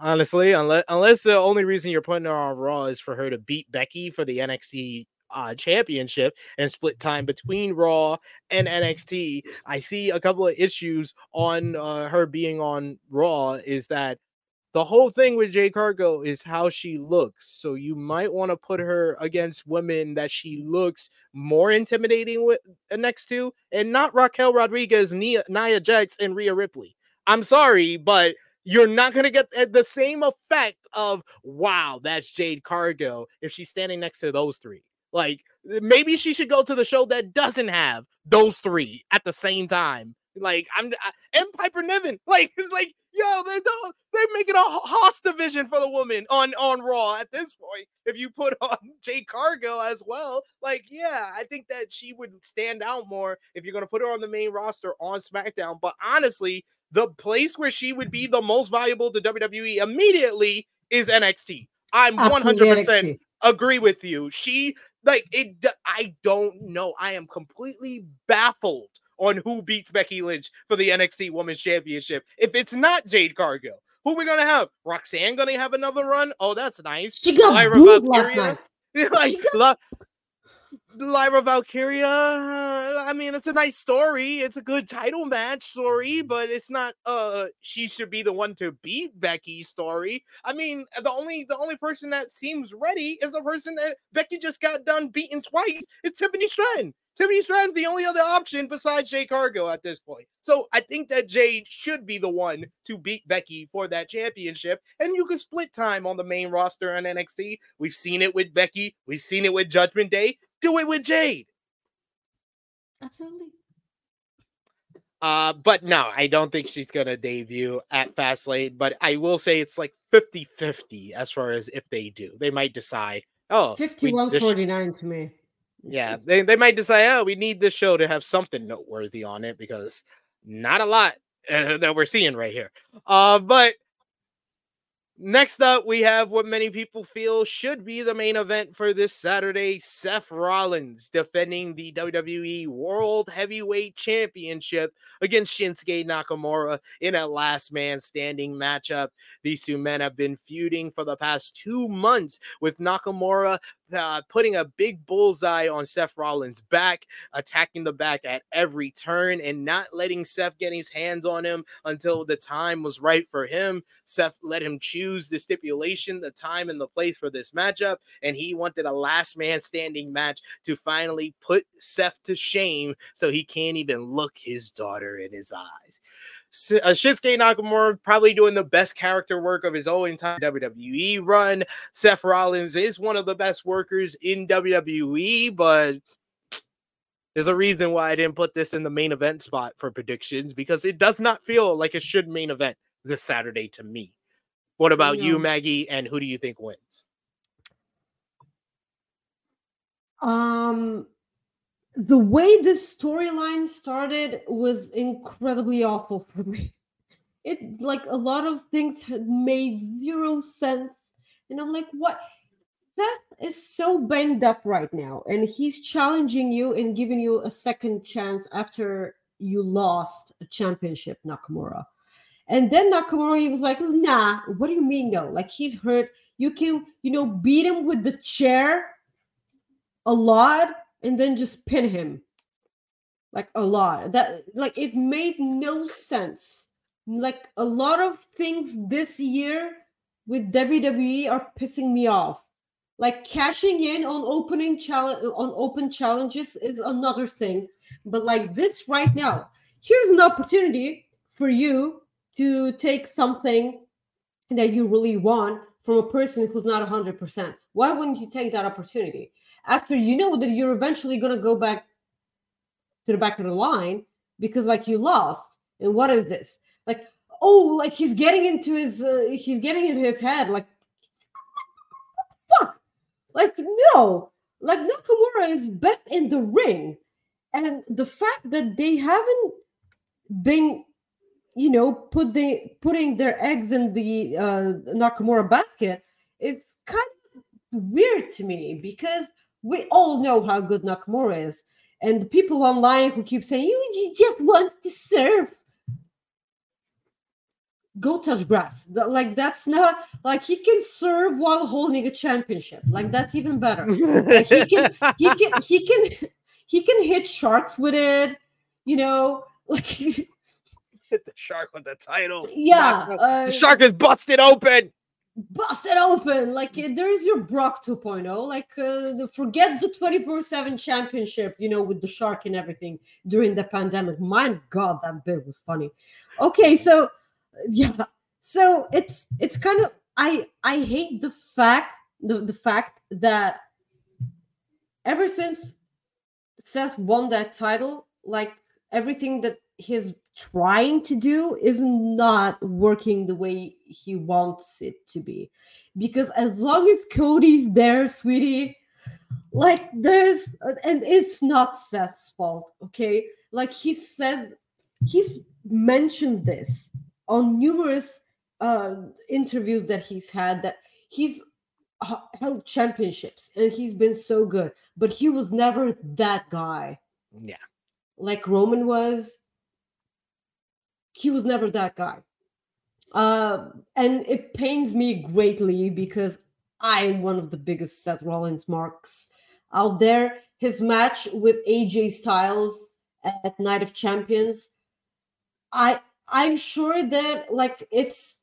honestly. Unless unless the only reason you're putting her on Raw is for her to beat Becky for the NXT uh, championship and split time between Raw and NXT. I see a couple of issues on uh, her being on Raw. Is that the whole thing with Jade Cargill is how she looks. So you might want to put her against women that she looks more intimidating with next to, and not Raquel Rodriguez, Nia, Nia Jax, and Rhea Ripley. I'm sorry, but you're not going to get eh, the same effect of wow, that's Jade Cargill if she's standing next to those three. Like eh, maybe she should go to the show that doesn't have those three at the same time. Like I'm I, and Piper Niven. Like it's like yo, they don't they're making a host division for the woman on on Raw at this point. If you put on Jade Cargill as well, like yeah, I think that she would stand out more if you're gonna put her on the main roster on SmackDown. But honestly, the place where she would be the most valuable to WWE immediately is NXT. I'm 100% agree with you. She like it. I don't know. I am completely baffled on who beats Becky Lynch for the NXT Women's Championship. If it's not Jade Cargill, who are we gonna have? Roxanne gonna have another run? Oh, that's nice. She got Lyra night. like got... Lyra Valkyria. I mean, it's a nice story. It's a good title match story, but it's not. Uh, she should be the one to beat Becky story. I mean, the only the only person that seems ready is the person that Becky just got done beating twice. It's Tiffany Stratton. Tiffany Stratton's the only other option besides Jade Cargill at this point. So I think that Jade should be the one to beat Becky for that championship. And you can split time on the main roster on NXT. We've seen it with Becky, we've seen it with Judgment Day. Do it with Jade. Absolutely. Uh, but no, I don't think she's gonna debut at Fastlane. But I will say it's like 50-50 as far as if they do. They might decide, oh 51 49 to me yeah, they, they might decide, oh, we need this show to have something noteworthy on it because not a lot uh, that we're seeing right here. Uh, but Next up, we have what many people feel should be the main event for this Saturday Seth Rollins defending the WWE World Heavyweight Championship against Shinsuke Nakamura in a last man standing matchup. These two men have been feuding for the past two months, with Nakamura uh, putting a big bullseye on Seth Rollins' back, attacking the back at every turn, and not letting Seth get his hands on him until the time was right for him. Seth let him choose the stipulation, the time, and the place for this matchup, and he wanted a last man standing match to finally put Seth to shame so he can't even look his daughter in his eyes. Uh, Shinsuke Nakamura probably doing the best character work of his own entire WWE run. Seth Rollins is one of the best workers in WWE, but there's a reason why I didn't put this in the main event spot for predictions because it does not feel like it should main event this Saturday to me. What about you, Maggie? And who do you think wins? Um, the way this storyline started was incredibly awful for me. It like a lot of things had made zero sense. And I'm like, what? Seth is so banged up right now, and he's challenging you and giving you a second chance after you lost a championship, Nakamura. And then Nakamura, was like, nah, what do you mean no? Like he's hurt. You can, you know, beat him with the chair a lot and then just pin him like a lot that like it made no sense like a lot of things this year with WWE are pissing me off like cashing in on opening challenge on open challenges is another thing but like this right now here's an opportunity for you to take something that you really want from a person who's not 100% why wouldn't you take that opportunity? After you know that you're eventually going to go back to the back of the line because like you lost. And what is this? Like oh like he's getting into his uh, he's getting in his head like fuck? Like, no, like Nakamura is best in the ring. And the fact that they haven't been, you know, put the putting their eggs in the uh, Nakamura basket is kind of weird to me because we all know how good Nakamura is. And people online who keep saying, you, you just want to serve go touch grass. Like that's not like he can serve while holding a championship. Like that's even better. Like, he can he can he can he can hit sharks with it. You know, like hit the shark with the title. Yeah, uh, the shark is busted open. Busted open. Like eh, there's your Brock 2.0. Like uh, forget the 24/7 championship. You know, with the shark and everything during the pandemic. My God, that bit was funny. Okay, so yeah so it's it's kind of i i hate the fact the, the fact that ever since seth won that title like everything that he's trying to do is not working the way he wants it to be because as long as cody's there sweetie like there's and it's not seth's fault okay like he says he's mentioned this on numerous uh, interviews that he's had that he's held championships and he's been so good, but he was never that guy Yeah. like Roman was. He was never that guy. Uh, and it pains me greatly because I'm one of the biggest Seth Rollins marks out there. His match with AJ Styles at Night of Champions, I I'm sure that like it's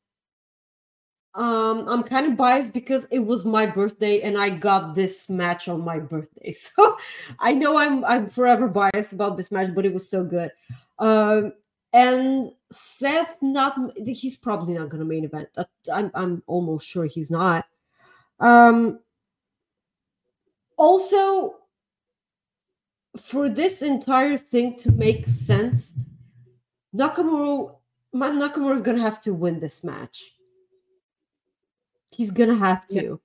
um I'm kind of biased because it was my birthday and I got this match on my birthday. So I know I'm I'm forever biased about this match, but it was so good. Um and Seth not he's probably not gonna main event. I'm I'm almost sure he's not. Um also for this entire thing to make sense, Nakamura Nakamura is gonna have to win this match. He's gonna have Yeah. to.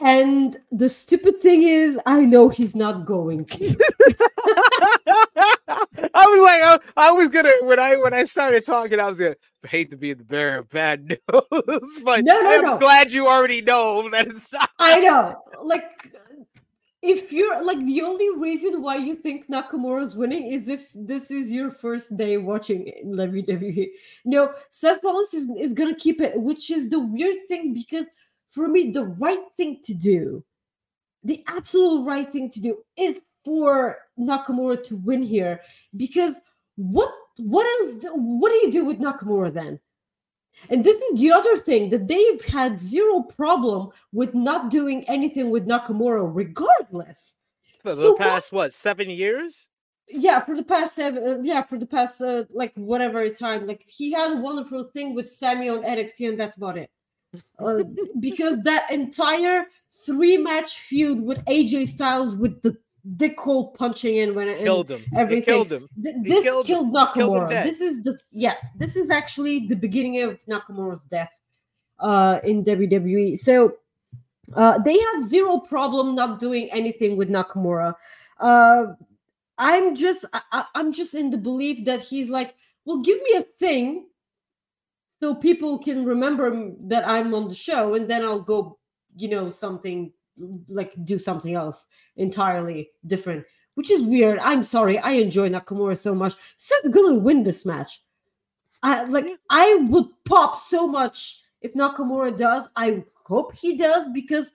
And the stupid thing is, I know he's not going to. I was like, I, I was gonna when I when I started talking, I was gonna hate to be the bearer of bad news, but No, no, I'm no. glad you already know that it's not. I know. Like, if you're like the only reason why you think Nakamura's winning is if this is your first day watching WWE. No, Seth Rollins is, is gonna keep it, which is the weird thing because for me, the right thing to do, the absolute right thing to do is for Nakamura to win here because what what else, what do you do with Nakamura then? And this is the other thing that they've had zero problem with not doing anything with Nakamura, regardless. For the So what- past what seven years? Yeah, for the past seven, uh, yeah, for the past uh, like whatever time, like he had a wonderful thing with Sammy on NXT, and that's about it. Uh, because that entire three match feud with AJ Styles with the dick hole punching in when it Killed him. It everything. killed him. Th- this killed killed, him. Nakamura. Killed this is the yes. This is actually the beginning of Nakamura's death uh, in WWE. So uh, they have zero problem not doing anything with Nakamura. Uh, I'm just I- I'm just in the belief that he's like, well, give me a thing so people can remember that I'm on the show, and then I'll go, you know, something like do something else entirely different which is weird. I'm sorry. I enjoy Nakamura so much. Seth gonna win this match. I like. I would pop so much if Nakamura does. I hope he does because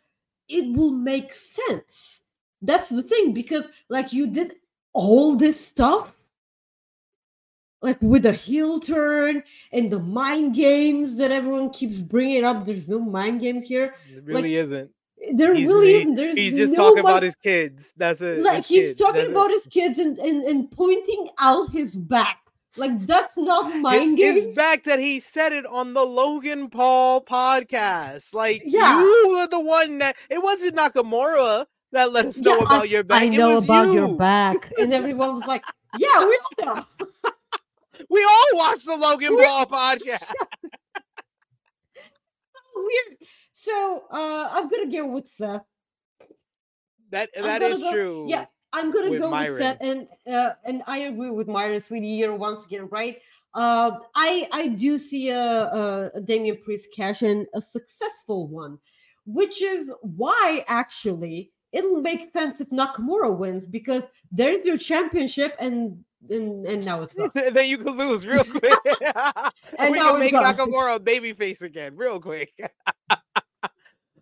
it will make sense. That's the thing because like you did all this stuff like with the heel turn and the mind games that everyone keeps bringing up there's no mind games here It really isn't. There He's- really isn't there's He's just no talking mind- about his kids. That's it. like he's kids. talking That's it. about his kids and, and and pointing out his back like that's not mind It- games It's back that he said it on the Logan Paul podcast. Like Yeah. you were the one that it wasn't Nakamura that let us know Yeah, about your back. i know about your back and everyone was like yeah we all know We all watched the Logan Paul podcast. weird so uh i'm gonna go with seth that I'm that is go- true. Yeah, I'm gonna with go Myron. with Seth, and uh, and I agree with Myron Sweetie here once again, right? Uh, I I do see a, a, Damian Priest cash in a successful one, which is why actually it'll make sense if Nakamura wins because there's your championship and and and now it's gone. then you could lose real quick. And we now can make gone. Nakamura a babyface again, real quick.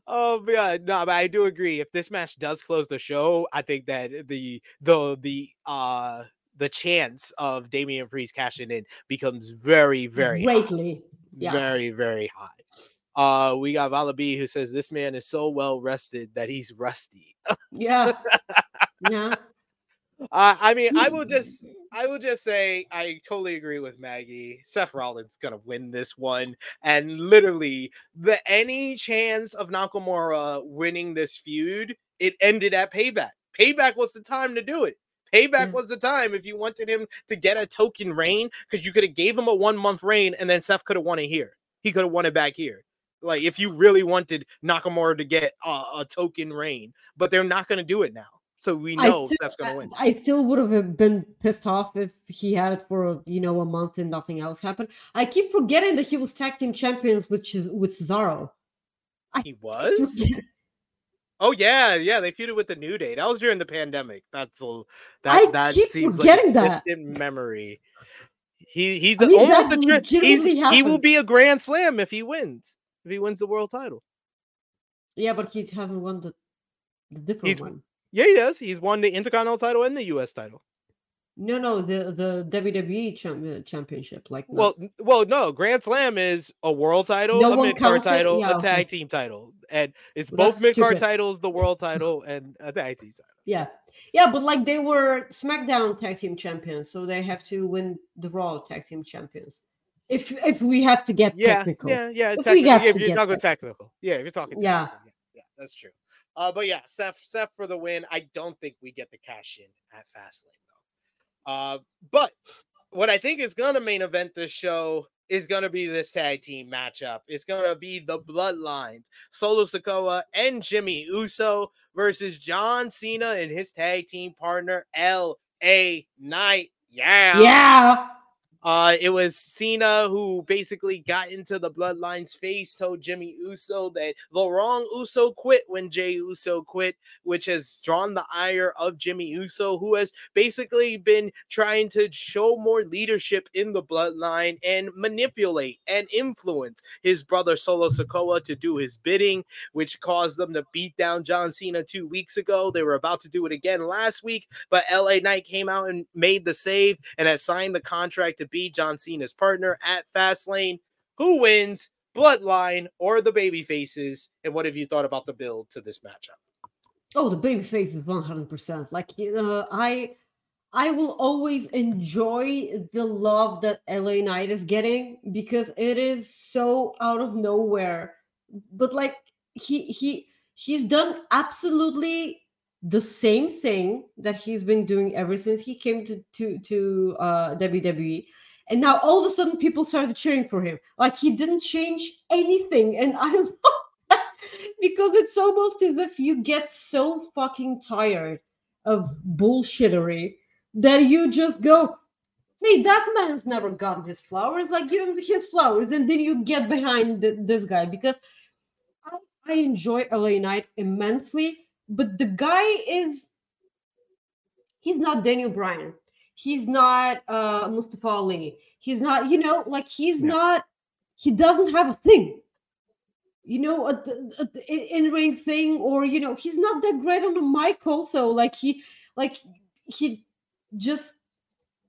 Oh yeah, no, but I do agree. If this match does close the show, I think that the the the uh the chance of Damian Priest cashing in becomes very, very greatly. Yeah. very, very high. Uh, we got Valabi who says this man is so well rested that he's rusty. Yeah, yeah. Uh, I mean, I will just I will just say I totally agree with Maggie. Seth Rollins gonna win this one, and literally the any chance of Nakamura winning this feud, it ended at Payback. Payback was the time to do it. Payback Yeah. was the time if you wanted him to get a token reign, because you could have gave him a one month reign, and then Seth could have won it here. He could have won it back here. Like if you really wanted Nakamura to get a, a token reign, but they're not gonna do it now. So we know still- Seth's gonna win. I still would have been pissed off if he had it for you know a month and nothing else happened. I keep forgetting that he was tag team champions with Ces- with Cesaro. He was. Oh yeah, yeah. They feuded with the New Day. That was during the pandemic. That's a that I that keep seems forgetting like a that. distant memory. He he's I mean, almost a tri- he's he will be a grand slam if he wins. If he wins the world title. Yeah, but he hasn't won the the different He's- one. Yeah, he does. He's won the Intercontinental title and the US title. No, no, the the WWE champ- uh, championship. Like, no. Well, well, no. Grand Slam is a world title, No a mid card title, Yeah, a okay. tag team title, and it's Well, both mid card titles, the world title, and a tag team title. yeah, yeah, but like they were SmackDown tag team champions, so they have to win the Raw tag team champions. If if we have to get Yeah, technical, yeah, yeah. If have if you're talking tech- technical, yeah, if you're talking, Yeah. yeah, yeah, that's true. Uh, but yeah, Seth, Seth for the win. I don't think we get the cash in at Fastlane though. Uh, but what I think is gonna main event this show is gonna be this tag team matchup. It's gonna be the Bloodlines, Solo Sikoa and Jimmy Uso versus John Cena and his tag team partner L.A. Knight. Yeah, yeah, uh, it was Cena who basically got into the bloodline's face, told Jimmy Uso that the wrong Uso quit when Jey Uso quit, which has drawn the ire of Jimmy Uso, who has basically been trying to show more leadership in the bloodline and manipulate and influence his brother Solo Sikoa to do his bidding, which caused them to beat down John Cena two weeks ago. They were about to do it again last week, but LA Knight came out and made the save and has signed the contract to be John Cena's partner at Fastlane. Who wins, Bloodline or the Baby Faces? And what have you thought about the build to this matchup? Oh, the baby face one hundred percent. Like uh, I, I will always enjoy the love that LA Knight is getting because it is so out of nowhere. But like he he he's done absolutely the same thing that he's been doing ever since he came to to to uh, WWE. And now all of a sudden people started cheering for him. Like he didn't change anything. And I love that because it's almost as if you get so fucking tired of bullshittery that you just go, hey, that man's never gotten his flowers. Like, give him his flowers. And then you get behind th- this guy because I, I enjoy LA Knight immensely, but the guy is, he's not Daniel Bryan. He's not uh, Mustafa Ali. He's not, you know, like he's Yeah. not, he doesn't have a thing you know, a, a, a in ring thing, or you know, he's not that great on the mic. Also, like he, like he just,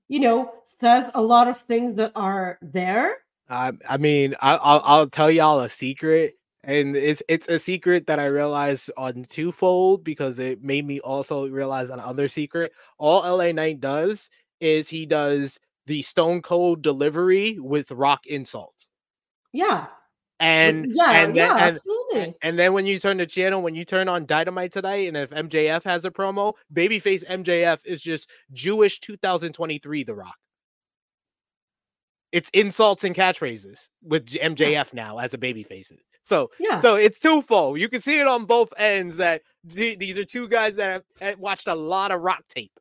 you know, says a lot of things that are there. I, I mean, I, I'll, I'll tell y'all a secret, and it's it's a secret that I realized on twofold because it made me also realize another secret. All LA Knight does is he does the Stone Cold delivery with rock insults, Yeah, and yeah, and yeah, then, and, absolutely. and then when you turn the channel, when you turn on Dynamite tonight, and if MJF has a promo, babyface MJF is just Jewish 2023 The Rock. It's insults and catchphrases with MJF now as a babyface. So yeah, so it's twofold. You can see it on both ends that th- these are two guys that have, have watched a lot of rock tape.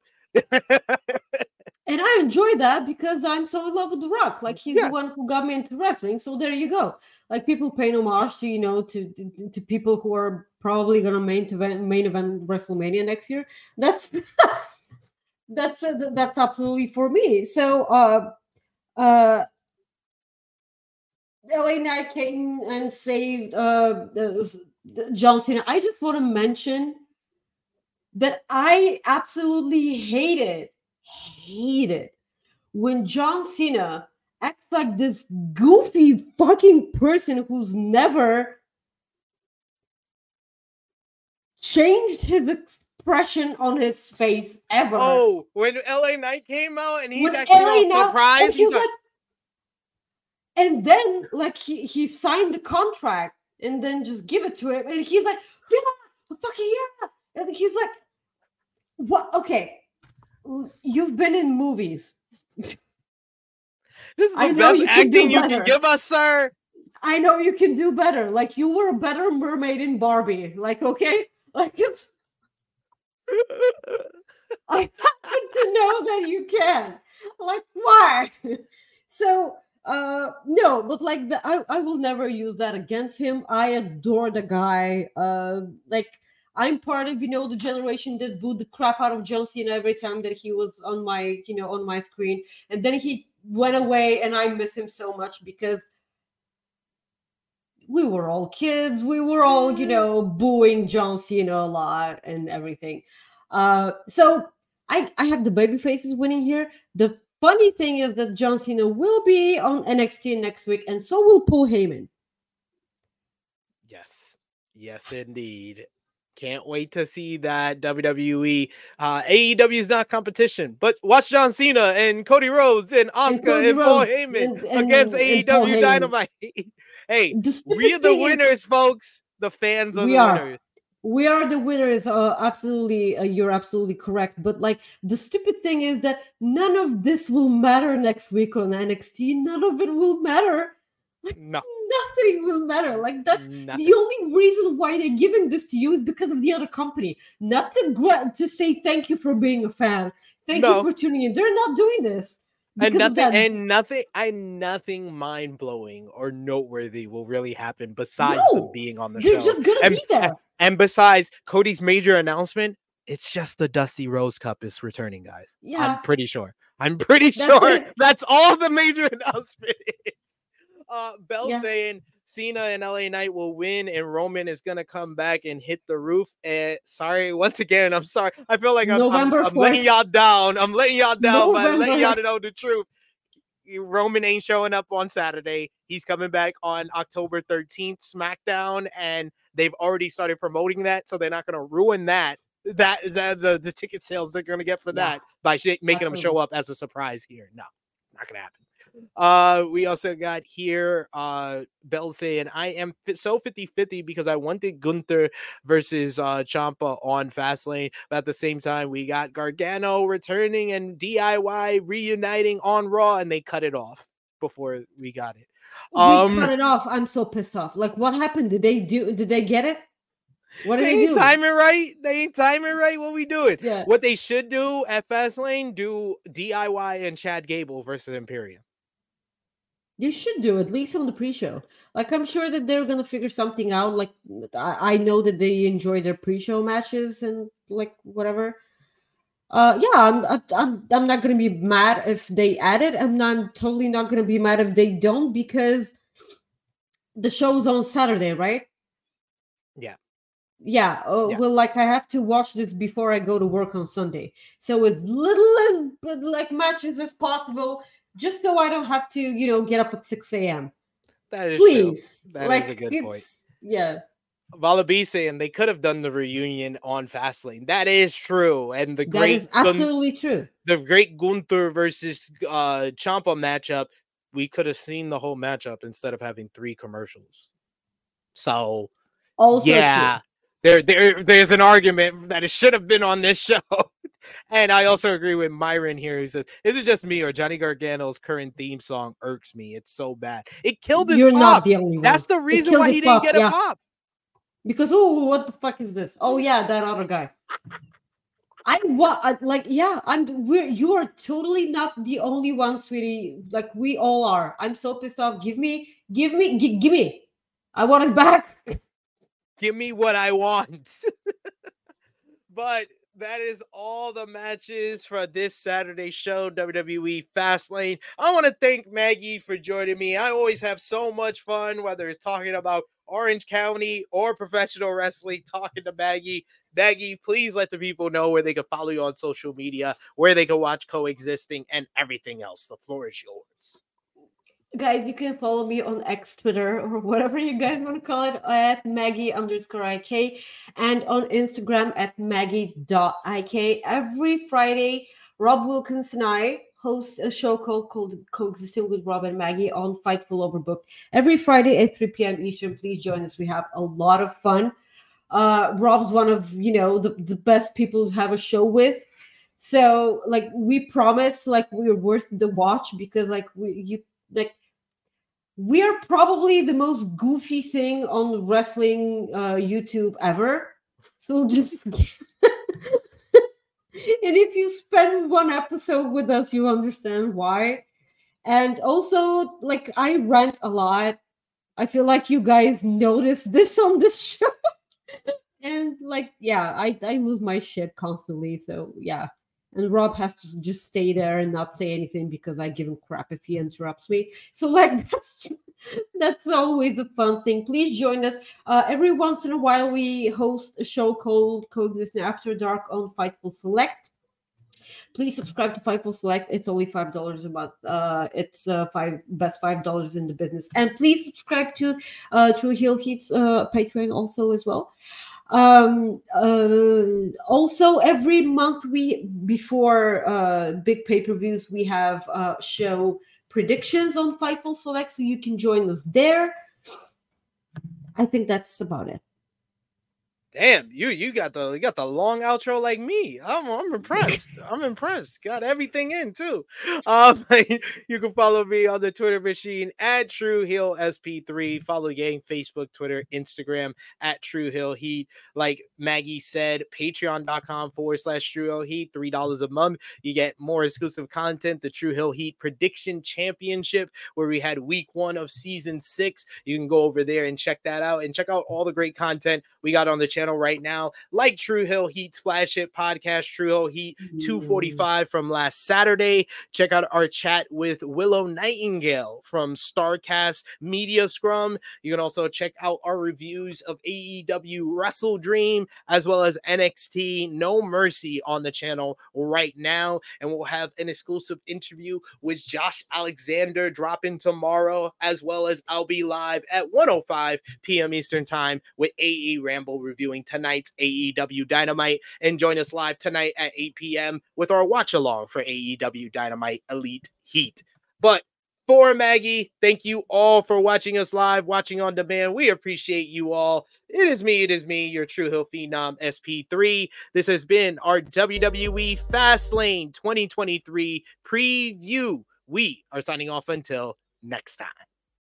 and I enjoy that because I'm so in love with The Rock. Like he's Yes. the one who got me into wrestling. So there you go. Like people paying homage to you know to to, to people who are probably gonna main event main event WrestleMania next year. That's that's uh, that's absolutely for me. So uh uh. LA Knight came and saved uh John Cena. I just want to mention that I absolutely hated, hated when John Cena acts like this goofy fucking person who's never changed his expression on his face ever. oh, when LA Knight came out and he's When acting LA all Knight- surprised, and he's he's like, like- and then like he he signed the contract and then just give it to him. And he's like yeah fucking yeah. And he's like what? Okay. You've been in movies. "This is the best you acting you can give us, sir." i know you can do better. Like you were a better mermaid in barbie. Like okay? Like it's, i happen to know that you can. Like why? So uh no but like the I, I will never use that against him. I adore the guy uh like i'm part of you know the generation that booed the crap out of john cena every time that he was on my you know on my screen. And then he went away and i miss him so much because we were all kids. We were all you know booing john cena a lot and everything. Uh so i i have the baby faces winning here. The funny thing is that john cena will be on nxt next week and so will paul heyman Yes, yes, indeed. Can't wait to see that WWE. Uh, AEW is not competition, but watch John Cena and Cody Rhodes and Asuka and, Cody Paul Heyman and- and- against and AEW Dynamite. hey, The we are the thing is- winners, folks. The fans are the are. winners. We are the winners uh, absolutely uh, you're absolutely correct but like the stupid thing is that none of this will matter next week on nxt none of it will matter. No, nothing will matter like that's nothing. the only reason why they're giving this to you is because of the other company. Not to gra- to say thank you for being a fan. Thank No. you for tuning in. They're not doing this and nothing and nothing and nothing mind blowing or noteworthy will really happen besides them being on the they're show. just gonna And- be there And besides Cody's major announcement, it's just the Dusty Rhodes Cup is returning, guys. Yeah. I'm pretty sure. I'm pretty That's sure it. that's all the major announcement is. Uh, Bell Yeah. saying Cena and LA Knight will win, and Roman is gonna come back and hit the roof. And sorry, once again, I'm sorry. I feel like I'm, I'm, I'm letting y'all down. I'm letting y'all down by letting y'all know the truth. Roman ain't showing up on Saturday. He's coming back on October 13th, SmackDown, and they've already started promoting that, so they're not going to ruin that. That that the, the ticket sales they're going to get for Yeah, that by making them show up as a surprise here. No, not going to happen. Uh, we also got here uh Bell saying I am fi- so 50-50 because I wanted Gunther versus uh Ciampa on Fastlane, but at the same time we got Gargano returning and DIY reuniting on Raw, and they cut it off before we got it. we Um, cut it off i'm so pissed off like what happened did they do did they get it what did They they do timing right. They ain't timing right. What we doing? yeah What they should do at Fastlane, do DIY and Chad Gable versus Imperium. You should do at least on the pre-show. Like I'm sure that they're gonna figure something out. Like I, I know that they enjoy their pre-show matches and like whatever. Uh, yeah, I'm, I'm I'm not gonna be mad if they add it. I'm not I'm totally not gonna be mad if they don't because the show's on Saturday, right? Yeah. Yeah. Oh Yeah. well, like I have to watch this before I go to work on Sunday. So as little as but like matches as possible, just so I don't have to, you know, get up at six a.m. That is true. Please, That is like a good point. Yeah, Valabi saying they could have done the reunion on Fastlane. That is true. And the that great is Gun- absolutely true. the great Gunther versus uh Ciampa matchup, we could have seen the whole matchup instead of having three commercials. So Also, true. yeah, there there there's an argument that it should have been on this show. And I also agree with Myron here. He says, "Is it just me or Johnny Gargano's current theme song irks me? It's so bad. It killed his you're pop. not the only one. That's the reason why he didn't pop, get a yeah. pop. because oh, what the fuck is this? Oh yeah, that other guy. I want uh, like yeah, I'm we're you are totally not the only one, sweetie. Like we all are. I'm so pissed off. Give me, give me, g- give me. I want it back. Give me what I want. but that is all the matches for this Saturday show, WWE Fastlane. I want to thank Maggie for joining me. I always have so much fun, whether it's talking about Orange County or professional wrestling, talking to Maggie. Maggie, please let the people know where they can follow you on social media, where they can watch Coexisting, and everything else. The floor is yours guys you can follow me on x twitter or whatever you guys want to call it at maggie underscore ik and on instagram at maggie.ik every friday rob wilkins and i host a show called, called coexisting with rob and maggie on fightful overbooked. Every friday at 3 p.m eastern please join us. We have a lot of fun. Uh rob's one of you know the, the best people to have a show with. So like we promise like we're worth the watch because like we you like we're probably the most goofy thing on wrestling uh, YouTube ever. So just and if you spend one episode with us, you understand why. And also, like I rant a lot. I feel like you guys notice this on this show. and like, yeah, I, I lose my shit constantly. So yeah and Rob has to just stay there and not say anything because I give him crap if he interrupts me. So like that's, always a fun thing. Please join us. Uh, every once in a while we host a show called Coexisting After Dark on Fightful Select. Please subscribe to Fightful Select. It's only five dollars a month. Uh, it's uh, five best five dollars in the business. And please subscribe to uh, Tru Heel Heat's uh, Patreon also as well um uh also every month we before uh big pay-per-views we have uh show predictions on fightful select so you can join us there. I think that's about it Damn, you you got the you got the long outro like me. I'm I'm impressed. I'm impressed. Got everything in too. Um, you can follow me on the Twitter machine at Tru Heel SP3. Follow the gang Facebook, Twitter, Instagram at Tru Heel Heat. Like Maggie said, patreon.com forward slash Tru Heel Heat, three dollars a month. You get more exclusive content, the Tru Heel Heat Prediction Championship, where we had week one of season six. You can go over there and check that out and check out all the great content we got on the channel channel right now, like Tru Heel Heat's flagship podcast, Tru Heel Heat mm. 245 from last Saturday. Check out our chat with Willow Nightingale from Starrcast Media Scrum. You can also check out our reviews of AEW Wrestle Dream as well as NXT No Mercy on the channel right now. And we'll have an exclusive interview with Josh Alexander dropping tomorrow, as well as I'll be live at 105 p.m. Eastern Time with AE Ramble Review tonight's AEW Dynamite. And join us live tonight at 8 p.m. with our watch along for AEW Dynamite Elite Heat. But for Maggie, thank you all for watching us live, watching on demand. We appreciate you all. It is me, it is me, your Tru Heel Phenom SP3. This has been our WWE Fastlane 2023 preview. We are signing off until next time.